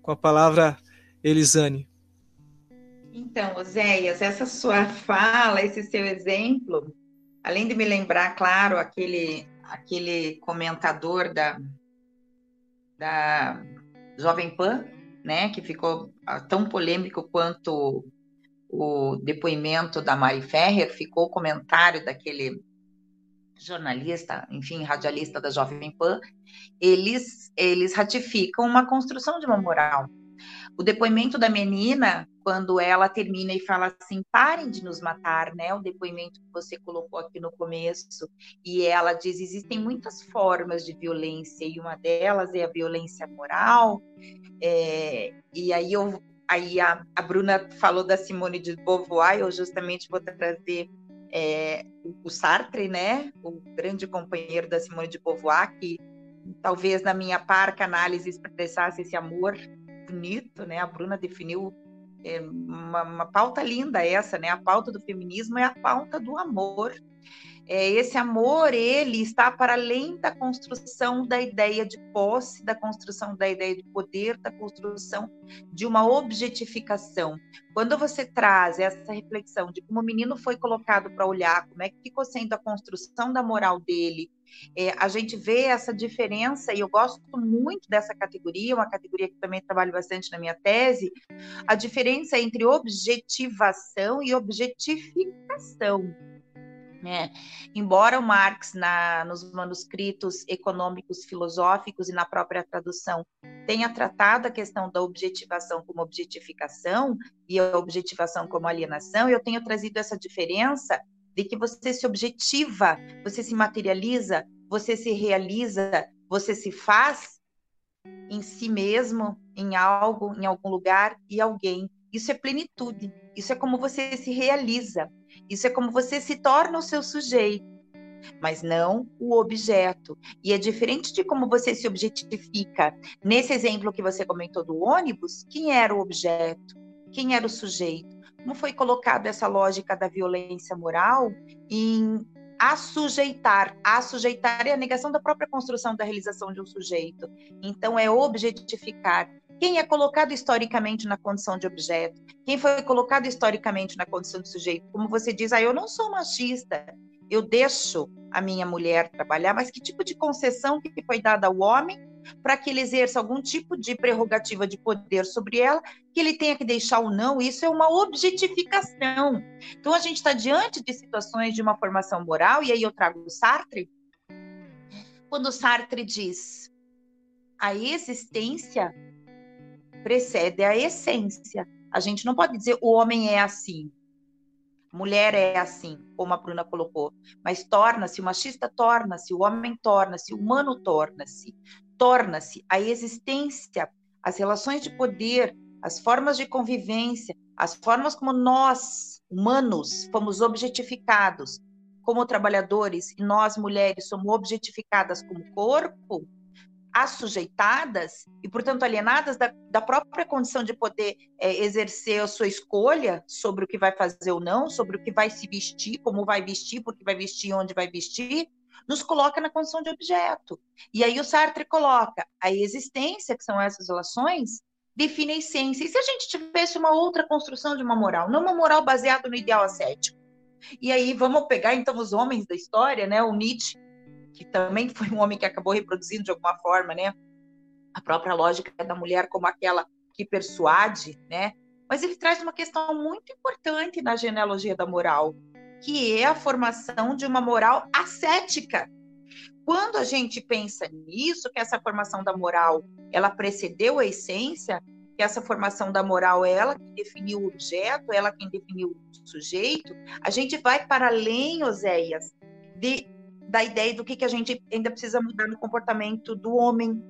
Com a palavra Elisane. Então, Oséias, essa sua fala, esse seu exemplo, além de me lembrar, claro, aquele, aquele comentador da, da Jovem Pan, né, que ficou ah, tão polêmico quanto o depoimento da Mari Ferrer, ficou o comentário daquele jornalista, enfim, radialista da Jovem Pan, eles, eles ratificam uma construção de uma moral, o depoimento da menina, quando ela termina e fala assim: parem de nos matar, né? O depoimento que você colocou aqui no começo, e ela diz: existem muitas formas de violência, e uma delas é a violência moral. É, e aí eu. Aí a, a, Bruna falou da Simone de Beauvoir, eu justamente vou trazer é, o Sartre, né, o grande companheiro da Simone de Beauvoir, que talvez na minha parca análise expressasse esse amor bonito, né? A Bruna definiu é, uma, uma, pauta linda essa, né? A pauta do feminismo é a pauta do amor. É, esse amor, ele está para além da construção da ideia de posse, da construção da ideia de poder, da construção de uma objetificação. Quando você traz essa reflexão de como o menino foi colocado para olhar, como é que ficou sendo a construção da moral dele, é, a gente vê essa diferença, e eu gosto muito dessa categoria, uma categoria que também trabalho bastante na minha tese, a diferença entre objetivação e objetificação. É, embora o Marx, na, nos manuscritos econômicos filosóficos e na própria tradução, tenha tratado a questão da objetivação como objetificação e a objetivação como alienação, eu tenho trazido essa diferença de que você se objetiva, você se materializa, você se realiza, você se faz em si mesmo, em algo, em algum lugar e alguém. Isso é plenitude. Isso é como você se realiza. Isso é como você se torna o seu sujeito, mas não o objeto. E é diferente de como você se objetifica. Nesse exemplo que você comentou do ônibus, quem era o objeto? Quem era o sujeito? Como foi colocado essa lógica da violência moral em assujeitar. Assujeitar é a negação da própria construção da realização de um sujeito. Então, é objetificar. Quem é colocado historicamente na condição de objeto? Quem foi colocado historicamente na condição de sujeito? Como você diz, ah, eu não sou machista, eu deixo a minha mulher trabalhar, mas que tipo de concessão que foi dada ao homem para que ele exerça algum tipo de prerrogativa de poder sobre ela, que ele tenha que deixar ou não, isso é uma objetificação. Então a gente está diante de situações de uma formação moral, e aí eu trago o Sartre, quando Sartre diz a existência precede a essência. A gente não pode dizer o homem é assim, mulher é assim, como a Bruna colocou, mas torna-se, o machista torna-se, o homem torna-se, o humano torna-se torna-se a existência, as relações de poder, as formas de convivência, as formas como nós, humanos, fomos objetificados como trabalhadores e nós, mulheres, somos objetificadas como corpo, assujeitadas e, portanto, alienadas da, da própria condição de poder é, exercer a sua escolha sobre o que vai fazer ou não, sobre o que vai se vestir, como vai vestir, porque vai vestir, onde vai vestir, nos coloca na condição de objeto. E aí o Sartre coloca a existência, que são essas relações, define a essência. E se a gente tivesse uma outra construção de uma moral, não uma moral baseada no ideal ascético? E aí vamos pegar então os homens da história, né? O Nietzsche, que também foi um homem que acabou reproduzindo de alguma forma, né? A própria lógica da mulher como aquela que persuade, né? Mas ele traz uma questão muito importante na genealogia da moral, que é a formação de uma moral ascética. Quando a gente pensa nisso, que essa formação da moral ela precedeu a essência, que essa formação da moral é ela que definiu o objeto, ela quem definiu o sujeito, a gente vai para além, Oséias, de, da ideia do que, que a gente ainda precisa mudar no comportamento do homem,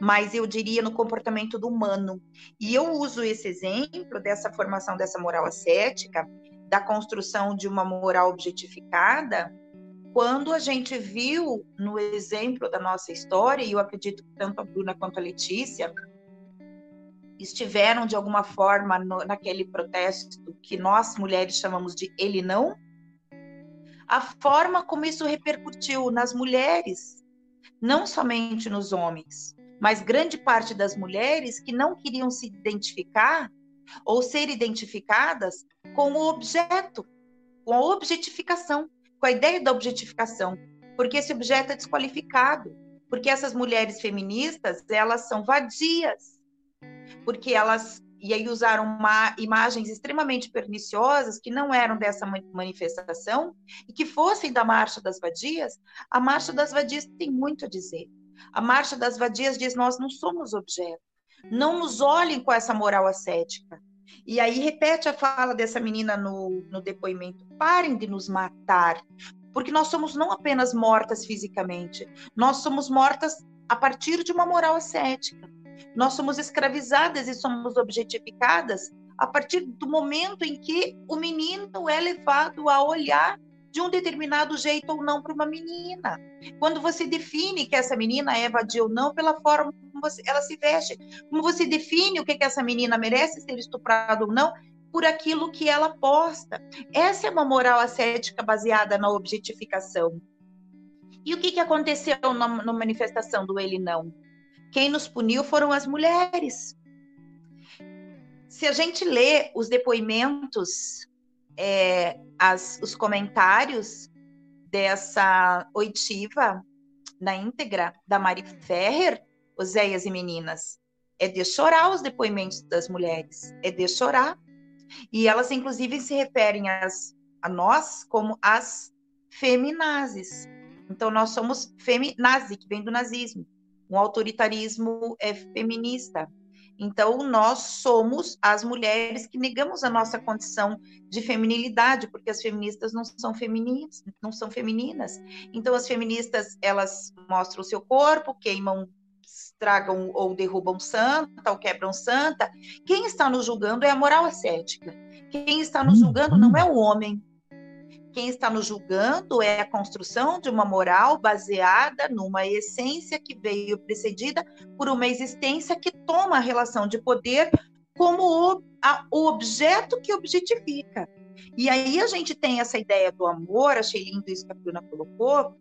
mas eu diria no comportamento do humano. E eu uso esse exemplo dessa formação dessa moral ascética da construção de uma moral objetificada, quando a gente viu no exemplo da nossa história, e eu acredito que tanto a Bruna quanto a Letícia estiveram de alguma forma no, naquele protesto que nós mulheres chamamos de ele não, a forma como isso repercutiu nas mulheres, não somente nos homens, mas grande parte das mulheres que não queriam se identificar ou ser identificadas com o objeto, com a objetificação, com a ideia da objetificação, porque esse objeto é desqualificado, porque essas mulheres feministas, elas são vadias, porque elas e aí usaram uma, imagens extremamente perniciosas que não eram dessa manifestação e que fossem da Marcha das Vadias, a Marcha das Vadias tem muito a dizer. A Marcha das Vadias diz: nós não somos objeto. Não nos olhem com essa moral ascética. E aí repete a fala dessa menina no, no depoimento: parem de nos matar, porque nós somos não apenas mortas fisicamente, nós somos mortas a partir de uma moral ascética. Nós somos escravizadas e somos objetificadas a partir do momento em que o menino é levado a olhar de um determinado jeito ou não para uma menina. Quando você define que essa menina é vadia ou não pela forma como você, ela se veste, como você define o que, que essa menina merece ser estuprada ou não, por aquilo que ela posta. Essa é uma moral ascética baseada na objetificação. E o que, que aconteceu na, na manifestação do Ele Não? Quem nos puniu foram as mulheres. Se a gente lê os depoimentos é, as, os comentários dessa oitiva na íntegra da Mari Ferrer, Oséias e meninas, é de chorar os depoimentos das mulheres, é de chorar. E elas, inclusive, se referem às, a nós como as feminazes. Então, nós somos feminazi, que vem do nazismo. Um autoritarismo é feminista. Então, nós somos as mulheres que negamos a nossa condição de feminilidade, porque as feministas não são femininas, não são femininas. Então, as feministas, elas mostram o seu corpo, queimam, estragam ou derrubam santa, ou quebram santa. Quem está nos julgando é a moral ascética. Quem está nos julgando não é o homem, quem está nos julgando é a construção de uma moral baseada numa essência que veio precedida por uma existência que toma a relação de poder como o, a, o objeto que objetifica. E aí a gente tem essa ideia do amor, achei lindo isso que a Bruna colocou,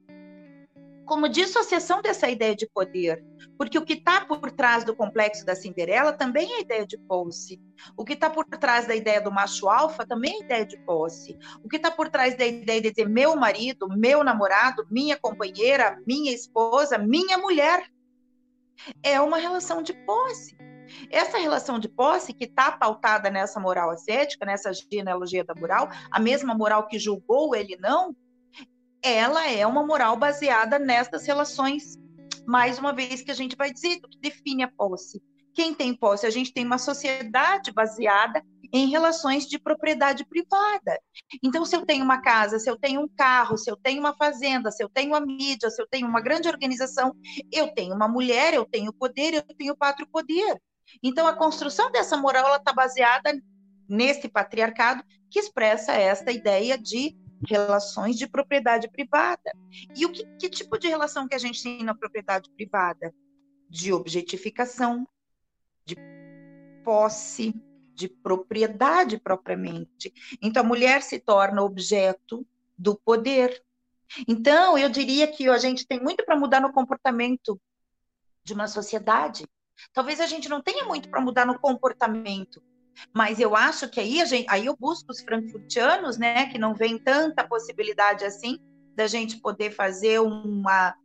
como dissociação dessa ideia de poder. Porque o que está por trás do complexo da Cinderela também é a ideia de posse. O que está por trás da ideia do macho alfa também é a ideia de posse. O que está por trás da ideia de dizer meu marido, meu namorado, minha companheira, minha esposa, minha mulher. É uma relação de posse. Essa relação de posse que está pautada nessa moral ascética, nessa genealogia da moral, a mesma moral que julgou ele não, ela é uma moral baseada nessas relações. Mais uma vez que a gente vai dizer que define a posse. Quem tem posse? A gente tem uma sociedade baseada em relações de propriedade privada. Então, se eu tenho uma casa, se eu tenho um carro, se eu tenho uma fazenda, se eu tenho a mídia, se eu tenho uma grande organização, eu tenho uma mulher, eu tenho poder, eu tenho pátrio poder. Então, a construção dessa moral está baseada nesse patriarcado que expressa esta ideia de relações de propriedade privada. E o que, que tipo de relação que a gente tem na propriedade privada? De objetificação, de posse, de propriedade propriamente. Então, a mulher se torna objeto do poder. Então, eu diria que a gente tem muito para mudar no comportamento de uma sociedade. Talvez a gente não tenha muito para mudar no comportamento, mas eu acho que aí, gente, aí eu busco os frankfurtianos, né, que não vem tanta possibilidade assim da gente poder fazer uma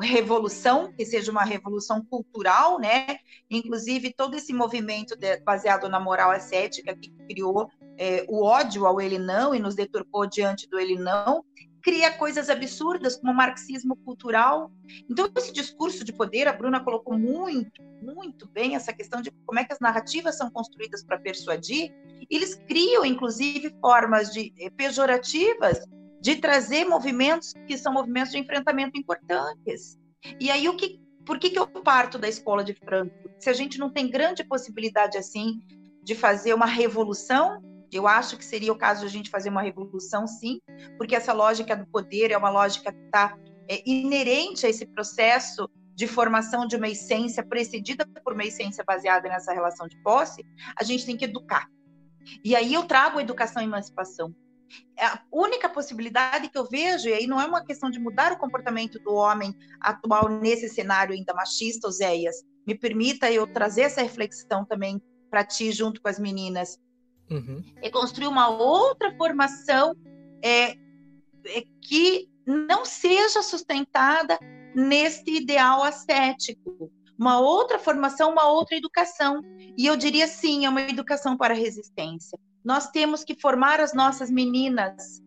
revolução, que seja uma revolução cultural, né? Inclusive todo esse movimento de, baseado na moral ascética que criou é, o ódio ao ele não e nos deturpou diante do ele não, cria coisas absurdas como o marxismo cultural. Então, esse discurso de poder, a Bruna colocou muito, muito bem essa questão de como é que as narrativas são construídas para persuadir. Eles criam, inclusive, formas de eh, pejorativas de trazer movimentos que são movimentos de enfrentamento importantes. E aí, o que, por que, que eu parto da escola de Frankfurt? Se a gente não tem grande possibilidade assim de fazer uma revolução eu acho que seria o caso de a gente fazer uma revolução, sim, porque essa lógica do poder é uma lógica que está é, inerente a esse processo de formação de uma essência precedida por uma essência baseada nessa relação de posse. A gente tem que educar. E aí eu trago a educação e emancipação. É a única possibilidade que eu vejo, e aí não é uma questão de mudar o comportamento do homem atual nesse cenário ainda machista, Oséias, me permita eu trazer essa reflexão também para ti, junto com as meninas. Uhum. É construir uma outra formação é, é, que não seja sustentada nesse ideal ascético. Uma outra formação, uma outra educação. E eu diria sim, é uma educação para resistência. Nós temos que formar as nossas meninas,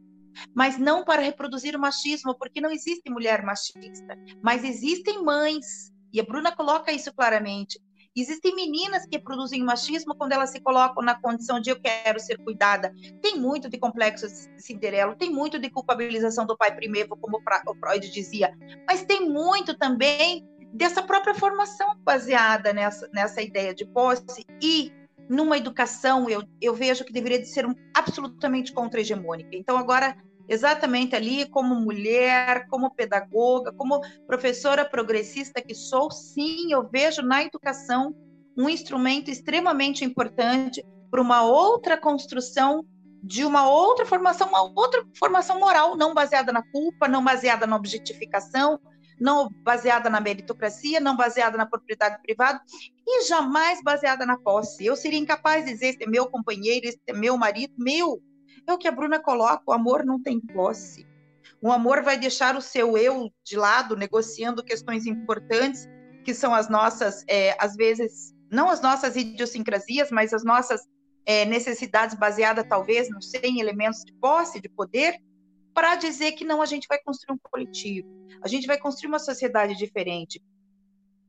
mas não para reproduzir o machismo, porque não existe mulher machista, mas existem mães, e a Bruna coloca isso claramente, Existem meninas que produzem machismo quando elas se colocam na condição de eu quero ser cuidada. Tem muito de complexo Cinderela, tem muito de culpabilização do pai primeiro, como o Freud dizia, mas tem muito também dessa própria formação baseada nessa, nessa ideia de posse e numa educação, eu, eu vejo que deveria de ser absolutamente contra-hegemônica. Então, agora, exatamente ali, como mulher, como pedagoga, como professora progressista que sou, sim, eu vejo na educação um instrumento extremamente importante para uma outra construção de uma outra formação, uma outra formação moral, não baseada na culpa, não baseada na objetificação, não baseada na meritocracia, não baseada na propriedade privada e jamais baseada na posse. Eu seria incapaz de dizer: este é meu companheiro, este é meu marido, meu. É o que a Bruna coloca: o amor não tem posse. O amor vai deixar o seu eu de lado, negociando questões importantes, que são as nossas, é, às vezes, não as nossas idiosincrasias, mas as nossas é, necessidades baseadas, talvez, não sei, em elementos de posse, de poder, para dizer que não, a gente vai construir um coletivo, a gente vai construir uma sociedade diferente.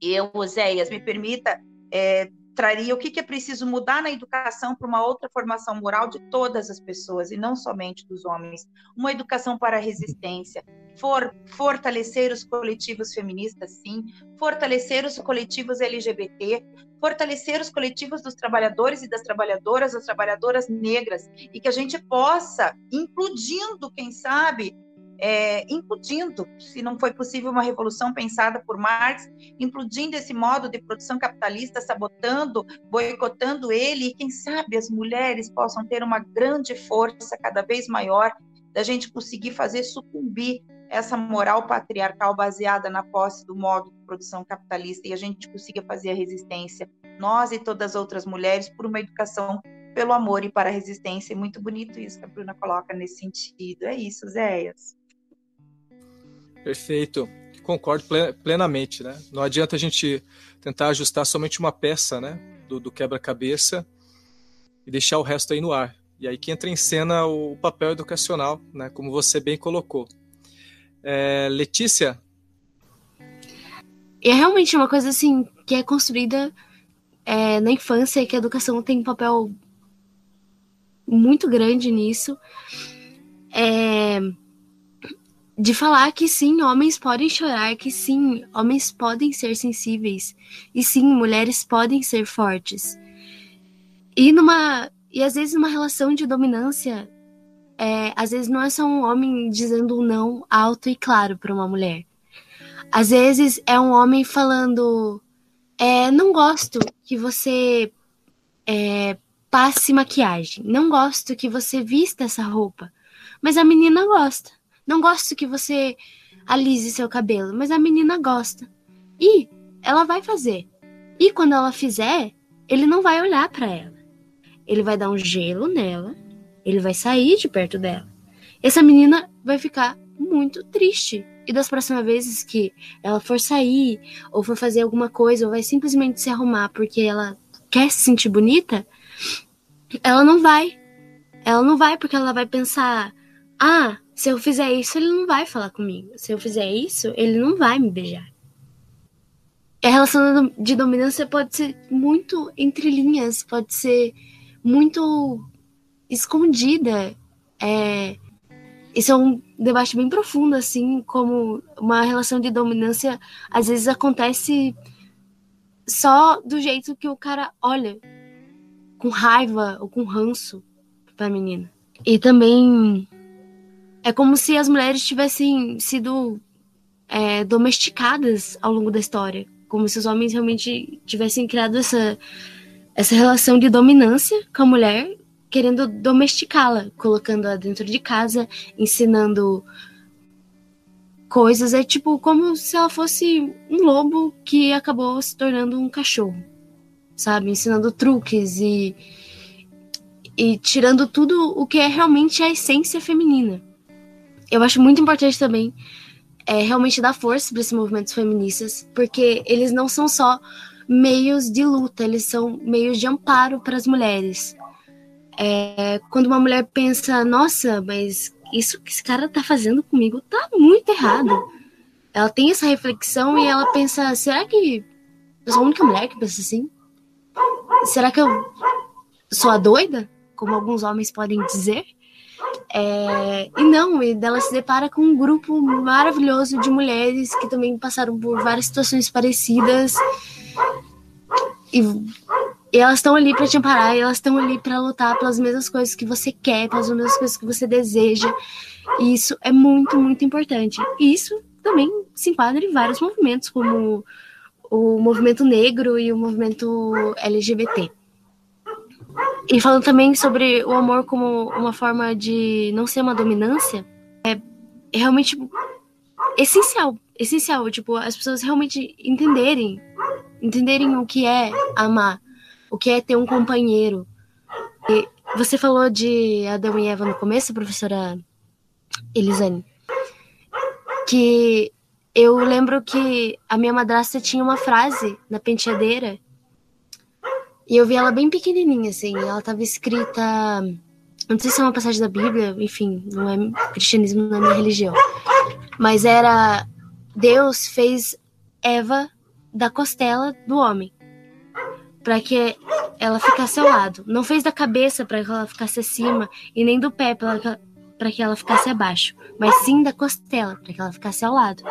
Eu, Oséias, me permita é, traria o que, que é preciso mudar na educação para uma outra formação moral de todas as pessoas e não somente dos homens. Uma educação para a resistência, for, fortalecer os coletivos feministas, sim, fortalecer os coletivos LGBT, fortalecer os coletivos dos trabalhadores e das trabalhadoras, das trabalhadoras negras, e que a gente possa, incluindo, quem sabe, é, implodindo, se não foi possível uma revolução pensada por Marx, implodindo esse modo de produção capitalista, sabotando, boicotando ele, e quem sabe as mulheres possam ter uma grande força cada vez maior da gente conseguir fazer sucumbir essa moral patriarcal baseada na posse do modo de produção capitalista e a gente consiga fazer a resistência, nós e todas as outras mulheres, por uma educação pelo amor e para a resistência. É muito bonito isso que a Bruna coloca nesse sentido. É isso, Zéias. Perfeito. Concordo plenamente, né? Não adianta a gente tentar ajustar somente uma peça, né? Do, do quebra-cabeça e deixar o resto aí no ar. E aí que entra em cena o papel educacional, né? Como você bem colocou. É, Letícia? É realmente uma coisa assim que é construída é, na infância e que a educação tem um papel muito grande nisso. É, de falar que sim, homens podem chorar, que sim, homens podem ser sensíveis, e sim, mulheres podem ser fortes. E numa e às vezes uma relação de dominância, é, às vezes não é só um homem dizendo um não alto e claro para uma mulher. Às vezes é um homem falando, é, não gosto que você é, passe maquiagem, não gosto que você vista essa roupa, mas a menina gosta. Não gosto que você alise seu cabelo, mas a menina gosta. E ela vai fazer. E quando ela fizer, ele não vai olhar para ela. Ele vai dar um gelo nela, ele vai sair de perto dela. Essa menina vai ficar muito triste. E das próximas vezes que ela for sair, ou for fazer alguma coisa, ou vai simplesmente se arrumar porque ela quer se sentir bonita, ela não vai. Ela não vai porque ela vai pensar: ah, se eu fizer isso, ele não vai falar comigo. Se eu fizer isso, ele não vai me beijar. A relação de dominância pode ser muito entre linhas, pode ser muito escondida. É, isso é um debate bem profundo, assim, como uma relação de dominância às vezes acontece só do jeito que o cara olha, com raiva ou com ranço pra menina. E também é como se as mulheres tivessem sido é, domesticadas ao longo da história, como se os homens realmente tivessem criado essa, essa relação de dominância com a mulher, querendo domesticá-la, colocando-a dentro de casa, ensinando coisas. É tipo como se ela fosse um lobo que acabou se tornando um cachorro, sabe? Ensinando truques e, e tirando tudo o que é realmente a essência feminina eu acho muito importante também é, realmente dar força para esses movimentos feministas, porque eles não são só meios de luta, eles são meios de amparo para as mulheres. É, quando uma mulher pensa, nossa, mas isso que esse cara tá fazendo comigo tá muito errado. Ela tem essa reflexão e ela pensa, será que eu sou a única mulher que pensa assim? Será que eu sou a doida, como alguns homens podem dizer? É, e não, e dela se depara com um grupo maravilhoso de mulheres que também passaram por várias situações parecidas. E, e elas estão ali para te amparar, e elas estão ali para lutar pelas mesmas coisas que você quer, pelas mesmas coisas que você deseja. E isso é muito, muito importante. E isso também se enquadra em vários movimentos, como o movimento negro e o movimento LGBT. E falando também sobre o amor como uma forma de não ser uma dominância, é realmente tipo, essencial. Essencial, tipo, as pessoas realmente entenderem, entenderem o que é amar, o que é ter um companheiro. E você falou de Adão e Eva no começo, professora Elisane, que eu lembro que a minha madrasta tinha uma frase na penteadeira e eu vi ela bem pequenininha, assim. Ela tava escrita não sei se é uma passagem da Bíblia, enfim, não é cristianismo na é minha religião. Mas era Deus fez Eva da costela do homem para que ela ficasse ao lado. Não fez da cabeça para que ela ficasse acima e nem do pé para que ela ficasse abaixo, mas sim da costela para que ela ficasse ao lado.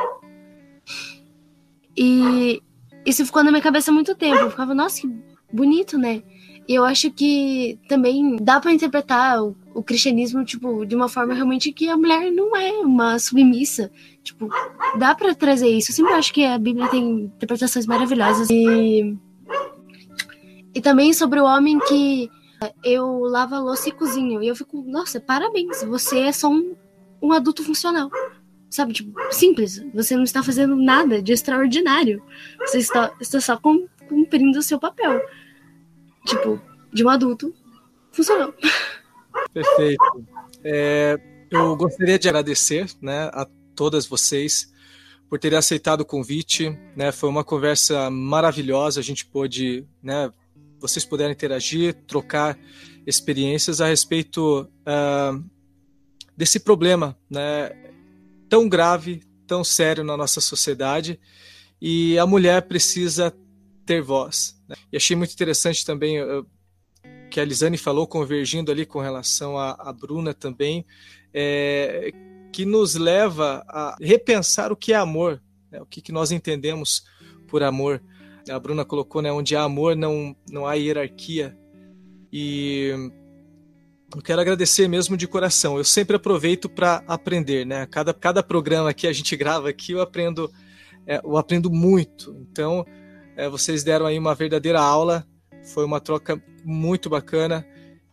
E isso ficou na minha cabeça há muito tempo. Eu ficava, nossa, que bonito, né? E eu acho que também dá para interpretar o, o, cristianismo, tipo, de uma forma realmente que a mulher não é uma submissa. Tipo, dá para trazer isso. Eu sempre acho que a Bíblia tem interpretações maravilhosas. E, e também sobre o homem que eu lavo a louça e cozinho. E eu fico, nossa, parabéns, você é só um, um adulto funcional. Sabe, tipo, simples. Você não está fazendo nada de extraordinário. Você está, está só cumprindo o seu papel tipo, de um adulto, funcionou. Perfeito. É, eu gostaria de agradecer né, a todas vocês por terem aceitado o convite. Né, foi uma conversa maravilhosa. A gente pôde, né, vocês puderam interagir, trocar experiências a respeito uh, desse problema né, tão grave, tão sério na nossa sociedade. E a mulher precisa ter voz. Né? E achei muito interessante também uh, que a Lisane falou, convergindo ali com relação à Bruna também, é, que nos leva a repensar o que é amor, né? o que, que nós entendemos por amor. A Bruna colocou, né, onde há amor não, não há hierarquia. E eu quero agradecer mesmo de coração. Eu sempre aproveito para aprender, né? Cada, cada programa que a gente grava aqui eu aprendo, é, eu aprendo muito. Então, é, vocês deram aí uma verdadeira aula, foi uma troca muito bacana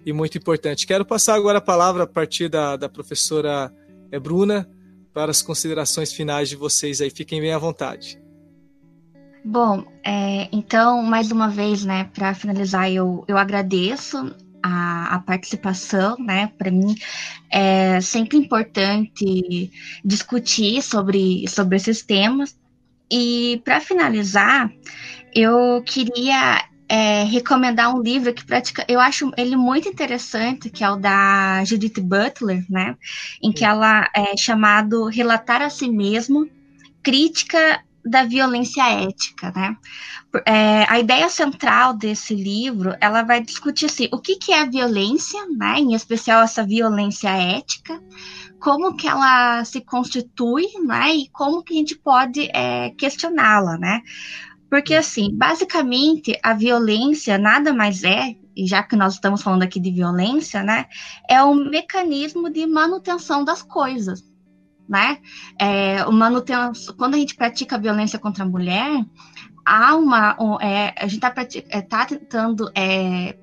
e muito importante. Quero passar agora a palavra a partir da, da professora é, Bruna para as considerações finais de vocês aí. Fiquem bem à vontade. Bom, é, então, mais uma vez, né, para finalizar, eu, eu agradeço a, a, participação, né? Para mim é sempre importante discutir sobre, sobre esses temas. E para finalizar, eu queria é, recomendar um livro que pratica, eu acho ele muito interessante, que é o da Judith Butler, né? Em que ela é chamado Relatar a Si Mesmo, Crítica da Violência Ética, né? É, a ideia central desse livro, ela vai discutir assim, o que, que é a violência, né? Em especial essa violência ética, como que ela se constitui, né? E como que a gente pode é, questioná-la, né? Porque, assim, basicamente, a violência nada mais é, e já que nós estamos falando aqui de violência, né? É um mecanismo de manutenção das coisas, né? É, o manutenção, quando a gente pratica violência contra a mulher, há uma. Um, é, a gente está é, tá tentando é,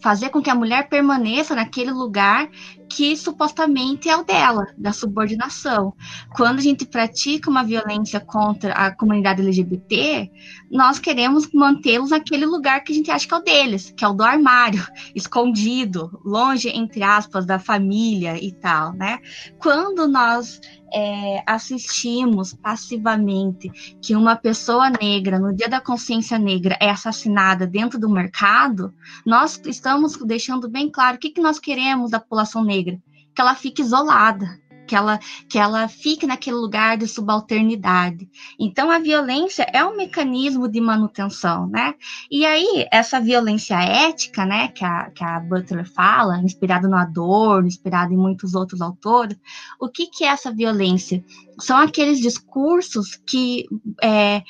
fazer com que a mulher permaneça naquele lugar que supostamente é o dela, da subordinação. Quando a gente pratica uma violência contra a comunidade LGBT, nós queremos mantê-los naquele lugar que a gente acha que é o deles, que é o do armário, (laughs) escondido, longe, entre aspas, da família e tal, né? Quando nós é, assistimos passivamente que uma pessoa negra, no dia da consciência negra, é assassinada dentro do mercado, nós estamos deixando bem claro o que, que nós queremos da população negra: que ela fique isolada, que ela, que ela fique naquele lugar de subalternidade. Então, a violência é um mecanismo de manutenção, né? E aí, essa violência ética, né, que a, que a Butler fala, inspirada no Adorno, inspirada em muitos outros autores, o que, que é essa violência? São aqueles discursos que é,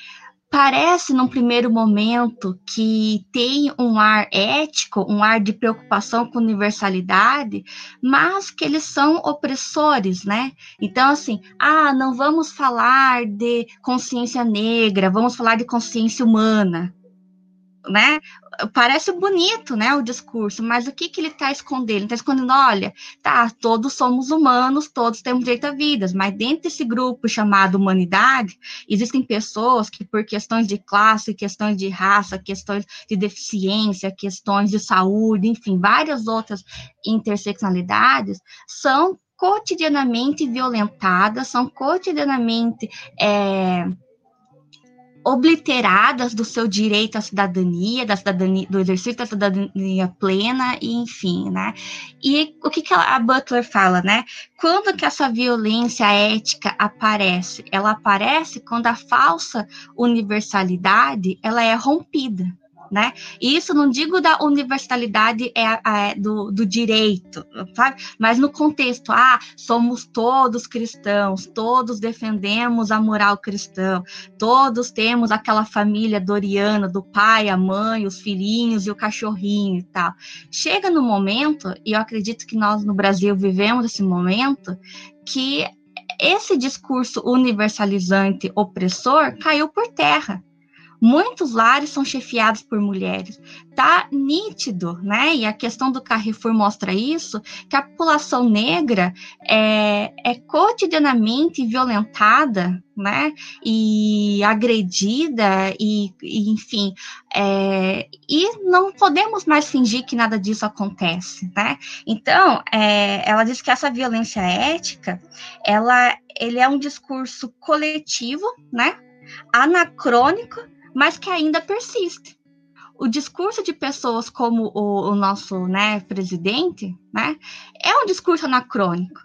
parece num primeiro momento que tem um ar ético, um ar de preocupação com universalidade, mas que eles são opressores, né? Então, assim, ah, não vamos falar de consciência negra, vamos falar de consciência humana né? Parece bonito, né, o discurso, mas o que que ele está escondendo? Ele está escondendo, olha, tá, todos somos humanos, todos temos direito a vidas, mas dentro desse grupo chamado humanidade, existem pessoas que por questões de classe, questões de raça, questões de deficiência, questões de saúde, enfim, várias outras interseccionalidades, são cotidianamente violentadas, são cotidianamente é, obliteradas do seu direito à cidadania, da cidadania, do exercício da cidadania plena, e enfim, né? E o que, que a Butler fala, né? Quando que essa violência ética aparece? Ela aparece quando a falsa universalidade ela é rompida, né? E isso não digo da universalidade é, é do, do, direito, sabe? Mas no contexto, ah, somos todos cristãos, todos defendemos a moral cristã, todos temos aquela família doriana do pai, a mãe, os filhinhos e o cachorrinho e tal. Chega no momento, e eu acredito que nós no Brasil vivemos esse momento, que esse discurso universalizante opressor caiu por terra. Muitos lares são chefiados por mulheres. Tá nítido, né? E a questão do Carrefour mostra isso, que a população negra é, é cotidianamente violentada, né? E agredida, e, e enfim, é, e não podemos mais fingir que nada disso acontece, né? Então, é, ela diz que essa violência ética, ela, ele é um discurso coletivo, né? Anacrônico mas que ainda persiste. O discurso de pessoas como o, o nosso né, presidente né, é um discurso anacrônico.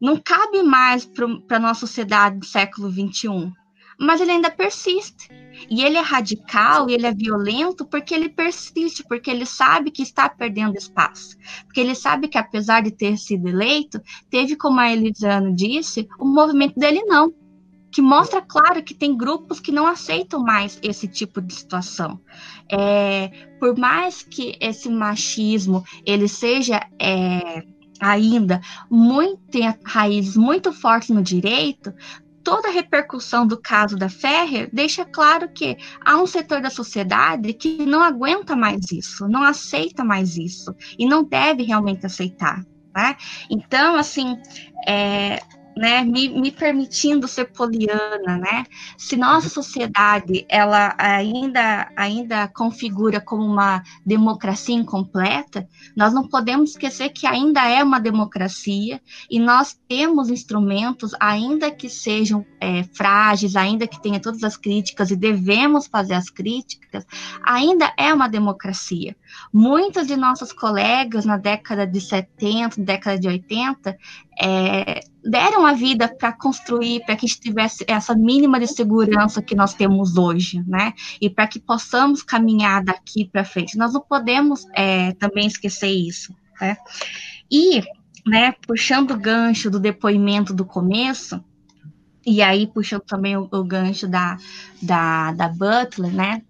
Não cabe mais para a nossa sociedade do século XXI. Mas ele ainda persiste. E ele é radical e ele é violento porque ele persiste, porque ele sabe que está perdendo espaço. Porque ele sabe que, apesar de ter sido eleito, teve, como a Elisane disse, o movimento dele não que mostra claro que tem grupos que não aceitam mais esse tipo de situação. É, por mais que esse machismo ele seja é, ainda muito tem raízes muito fortes no direito, toda a repercussão do caso da Ferrer deixa claro que há um setor da sociedade que não aguenta mais isso, não aceita mais isso e não deve realmente aceitar. Né? Então, assim, é, né, me, me, permitindo ser poliana, né? Se nossa sociedade ela ainda ainda configura como uma democracia incompleta, nós não podemos esquecer que ainda é uma democracia e nós temos instrumentos, ainda que sejam é, frágeis, ainda que tenha todas as críticas e devemos fazer as críticas, ainda é uma democracia. Muitas de nossas colegas na década de 70, década de 80, é, deram a vida para construir, para que tivesse essa mínima de segurança que nós temos hoje, né? E para que possamos caminhar daqui para frente. Nós não podemos é, também esquecer isso, né? E, né, puxando o gancho do depoimento do começo, e aí puxando também o, o gancho da, da, da Butler, né?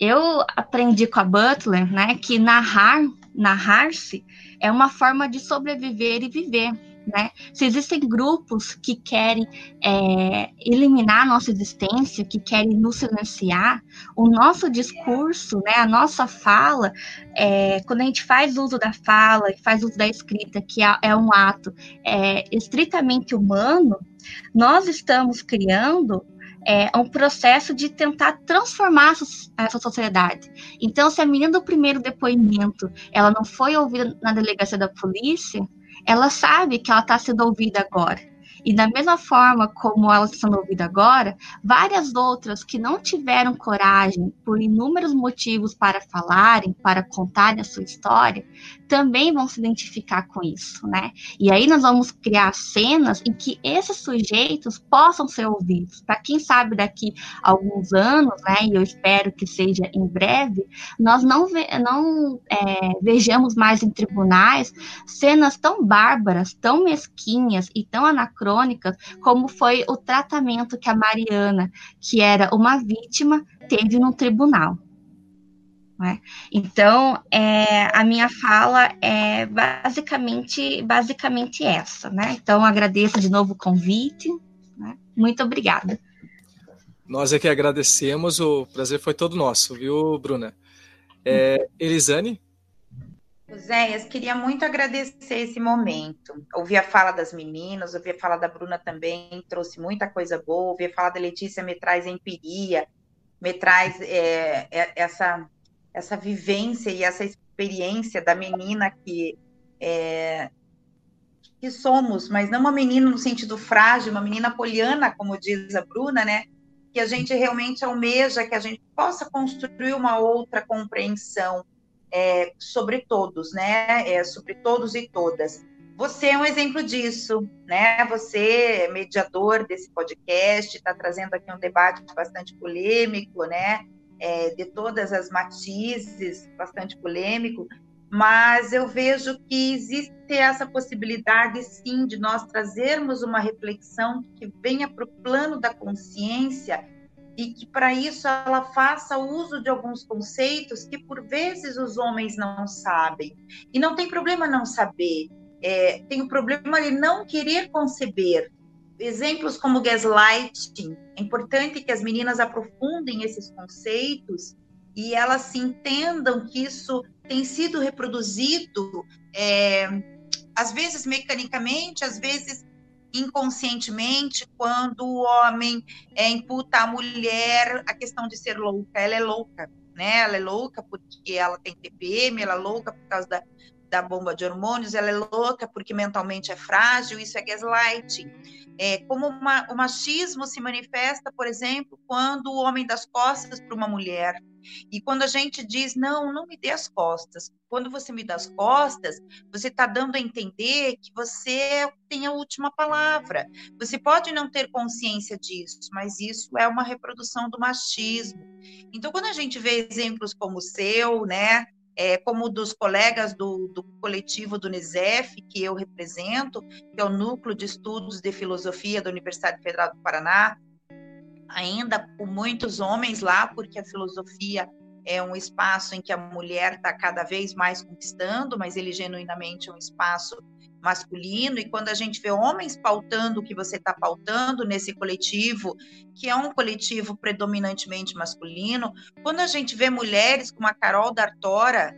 Eu aprendi com a Butler, né, que narrar, narrar-se é uma forma de sobreviver e viver né? Se existem grupos que querem é, eliminar a nossa existência, que querem nos silenciar, o nosso discurso, né, a nossa fala, é, quando a gente faz uso da fala faz uso da escrita, que é, é um ato é, estritamente humano, nós estamos criando é um processo de tentar transformar essa sociedade. Então, se a menina do primeiro depoimento ela não foi ouvida na delegacia da polícia, ela sabe que ela está sendo ouvida agora. E da mesma forma como ela está sendo ouvida agora, várias outras que não tiveram coragem por inúmeros motivos para falarem, para contarem a sua história, também vão se identificar com isso, né? E aí nós vamos criar cenas em que esses sujeitos possam ser ouvidos. Para quem sabe daqui a alguns anos, né? E eu espero que seja em breve, nós não, ve não é, vejamos mais em tribunais cenas tão bárbaras, tão mesquinhas e tão anacrônicas como foi o tratamento que a Mariana, que era uma vítima, teve no tribunal. Né? Então, é, a minha fala é basicamente, basicamente essa. Né? Então, agradeço de novo o convite. Né? Muito obrigada. Nós é que agradecemos, o prazer foi todo nosso, viu, Bruna? É, Elisane? Zéias, queria muito agradecer esse momento. Ouvi a fala das meninas, ouvi a fala da Bruna também, trouxe muita coisa boa. Ouvi a fala da Letícia, me traz empiria, me traz é, é, essa essa vivência e essa experiência da menina que é, que somos, mas não uma menina no sentido frágil, uma menina poliana, como diz a Bruna, né? que a gente realmente almeja que a gente possa construir uma outra compreensão é, sobre todos, né? É, sobre todos e todas. Você é um exemplo disso, né? Você é mediador desse podcast, está trazendo aqui um debate bastante polêmico, né? É, de todas as matizes, bastante polêmico, mas eu vejo que existe essa possibilidade, sim, de nós trazermos uma reflexão que venha para o plano da consciência e que para isso ela faça uso de alguns conceitos que por vezes os homens não sabem. E não tem problema não saber, é, tem o problema de não querer conceber. Exemplos como gaslighting, é importante que as meninas aprofundem esses conceitos e elas se entendam que isso tem sido reproduzido, é, às vezes mecanicamente, às vezes inconscientemente quando o homem é, imputa à mulher a questão de ser louca. Ela é louca, né? Ela é louca porque ela tem TPM, ela é louca por causa da, da bomba de hormônios, ela é louca porque mentalmente é frágil, isso é gaslighting. É, como uma, o machismo se manifesta, por exemplo, quando o homem dá as costas para uma mulher. E quando a gente diz, não, não me dê as costas. Quando você me dá as costas, você está dando a entender que você tem a última palavra. Você pode não ter consciência disso, mas isso é uma reprodução do machismo. Então, quando a gente vê exemplos como o seu, né, é, como dos colegas do, do, coletivo do NISEF, que eu represento, que é o Núcleo de Estudos de Filosofia da Universidade Federal do Paraná, ainda com muitos homens lá, porque a filosofia é um espaço em que a mulher está cada vez mais conquistando, mas ele genuinamente é um espaço masculino, e quando a gente vê homens pautando o que você está pautando nesse coletivo, que é um coletivo predominantemente masculino, quando a gente vê mulheres como a Carol D'Artora,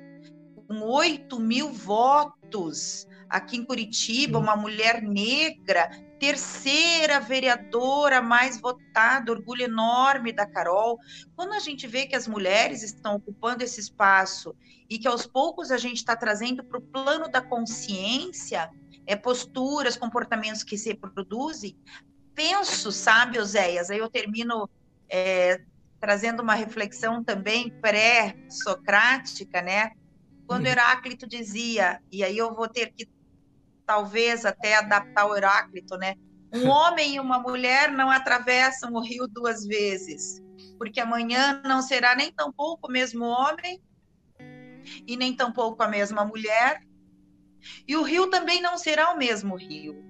com 8 mil votos aqui em Curitiba, uma mulher negra, terceira vereadora mais votada, orgulho enorme da Carol. Quando a gente vê que as mulheres estão ocupando esse espaço e que aos poucos a gente está trazendo para o plano da consciência é, posturas, comportamentos que se reproduzem, penso, sabe, Oséias, aí eu termino é, trazendo uma reflexão também pré-socrática, né? Quando uhum. Heráclito dizia, e aí eu vou ter que talvez até adaptar o Heráclito, né? Um (laughs) homem e uma mulher não atravessam o rio duas vezes, porque amanhã não será nem tão pouco o mesmo homem, e nem tampouco a mesma mulher, e o rio também não será o mesmo rio.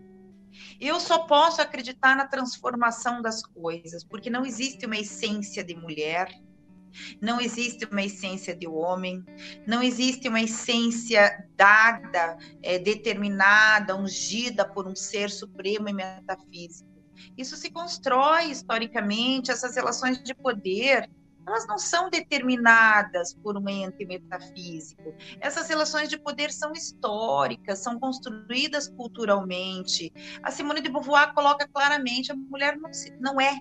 Eu só posso acreditar na transformação das coisas, porque não existe uma essência de mulher, não existe uma essência de homem, não existe uma essência dada, é, determinada, ungida por um ser supremo e metafísico. Isso se constrói historicamente, essas relações de poder elas não são determinadas por um ente metafísico. Essas relações de poder são históricas, são construídas culturalmente. A Simone de Beauvoir coloca claramente: a mulher não, se, não é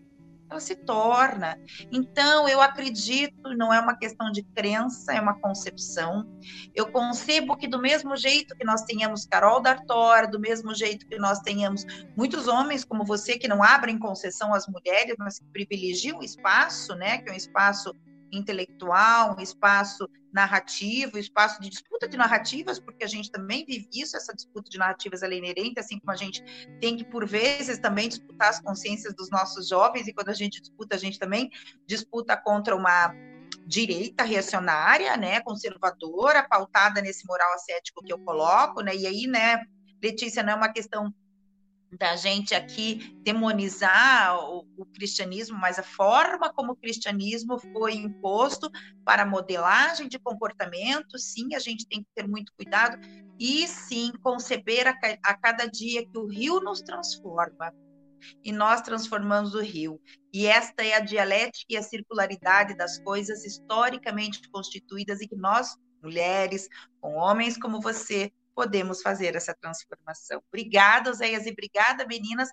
ela se torna. Então, eu acredito, não é uma questão de crença, é uma concepção. Eu concebo que, do mesmo jeito que nós tenhamos Carol D'Artora, do mesmo jeito que nós tenhamos muitos homens como você que não abrem concessão às mulheres, mas que privilegiam o espaço, né, que é um espaço intelectual, um espaço narrativo, espaço de disputa de narrativas, porque a gente também vive isso, essa disputa de narrativas é inerente, assim como a gente tem que, por vezes, também disputar as consciências dos nossos jovens, e quando a gente disputa, a gente também disputa contra uma direita reacionária, né, conservadora, pautada nesse moral ascético que eu coloco, né, e aí, né, Letícia, não é uma questão da gente aqui demonizar o, o, cristianismo, mas a forma como o cristianismo foi imposto para modelagem de comportamento, sim, a gente tem que ter muito cuidado e sim conceber a, a cada dia que o rio nos transforma e nós transformamos o rio. E esta é a dialética e a circularidade das coisas historicamente constituídas e que nós, mulheres, com homens como você, podemos fazer essa transformação. Obrigada, Zéias, e obrigada, meninas.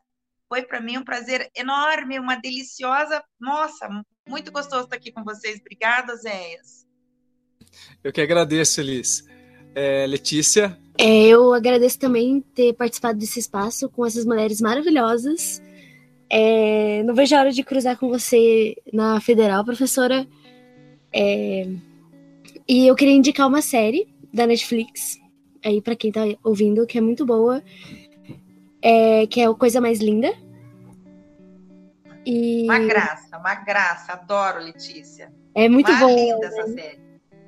Foi para mim um prazer enorme, uma deliciosa. Nossa, muito gostoso estar aqui com vocês. Obrigada, Zéias. Eu que agradeço, Elis. É, Letícia? É, eu agradeço também ter participado desse espaço com essas mulheres maravilhosas. É, não vejo a hora de cruzar com você na Federal, professora. É, e eu queria indicar uma série da Netflix, aí para quem tá ouvindo, que é muito boa, é, que é o Coisa Mais Linda. E... Uma graça, uma graça. Adoro, Letícia. É muito uma boa. linda né? essa série.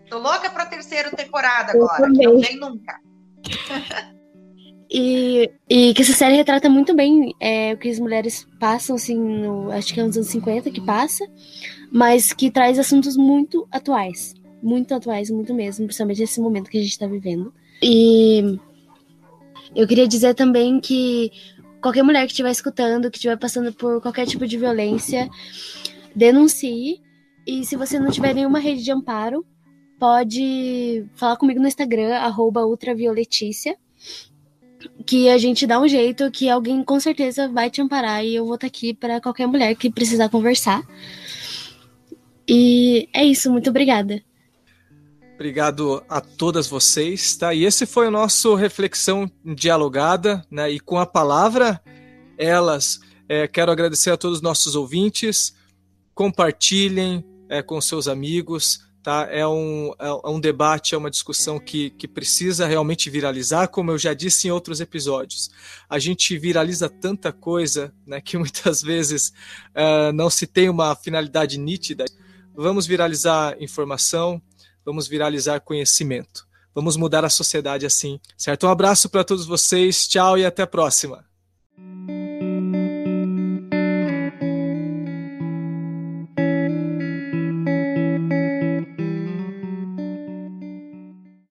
Tô louca pra terceira temporada agora, que não vem nunca. E, e que essa série retrata muito bem é, o que as mulheres passam, assim, no, acho que é nos anos 50 que passa, mas que traz assuntos muito atuais. Muito atuais, muito mesmo, principalmente nesse momento que a gente está vivendo. E eu queria dizer também que qualquer mulher que estiver escutando, que estiver passando por qualquer tipo de violência, denuncie. E se você não tiver nenhuma rede de amparo, pode falar comigo no Instagram, ultravioletícia que a gente dá um jeito que alguém com certeza vai te amparar e eu vou estar aqui para qualquer mulher que precisar conversar. E é isso, muito obrigada. Obrigado a todas vocês, tá? E esse foi o nosso reflexão dialogada, né? E com a palavra elas, é, quero agradecer a todos os nossos ouvintes. Compartilhem é, com seus amigos, Tá? É, um, é, é um debate, é uma discussão que, que precisa realmente viralizar, como eu já disse em outros episódios. A gente viraliza tanta coisa né, que (laughs) muitas vezes uh, não se tem uma finalidade nítida. Vamos viralizar informação, vamos viralizar conhecimento. Vamos mudar a sociedade assim, certo? Um abraço para todos vocês, tchau e até a próxima.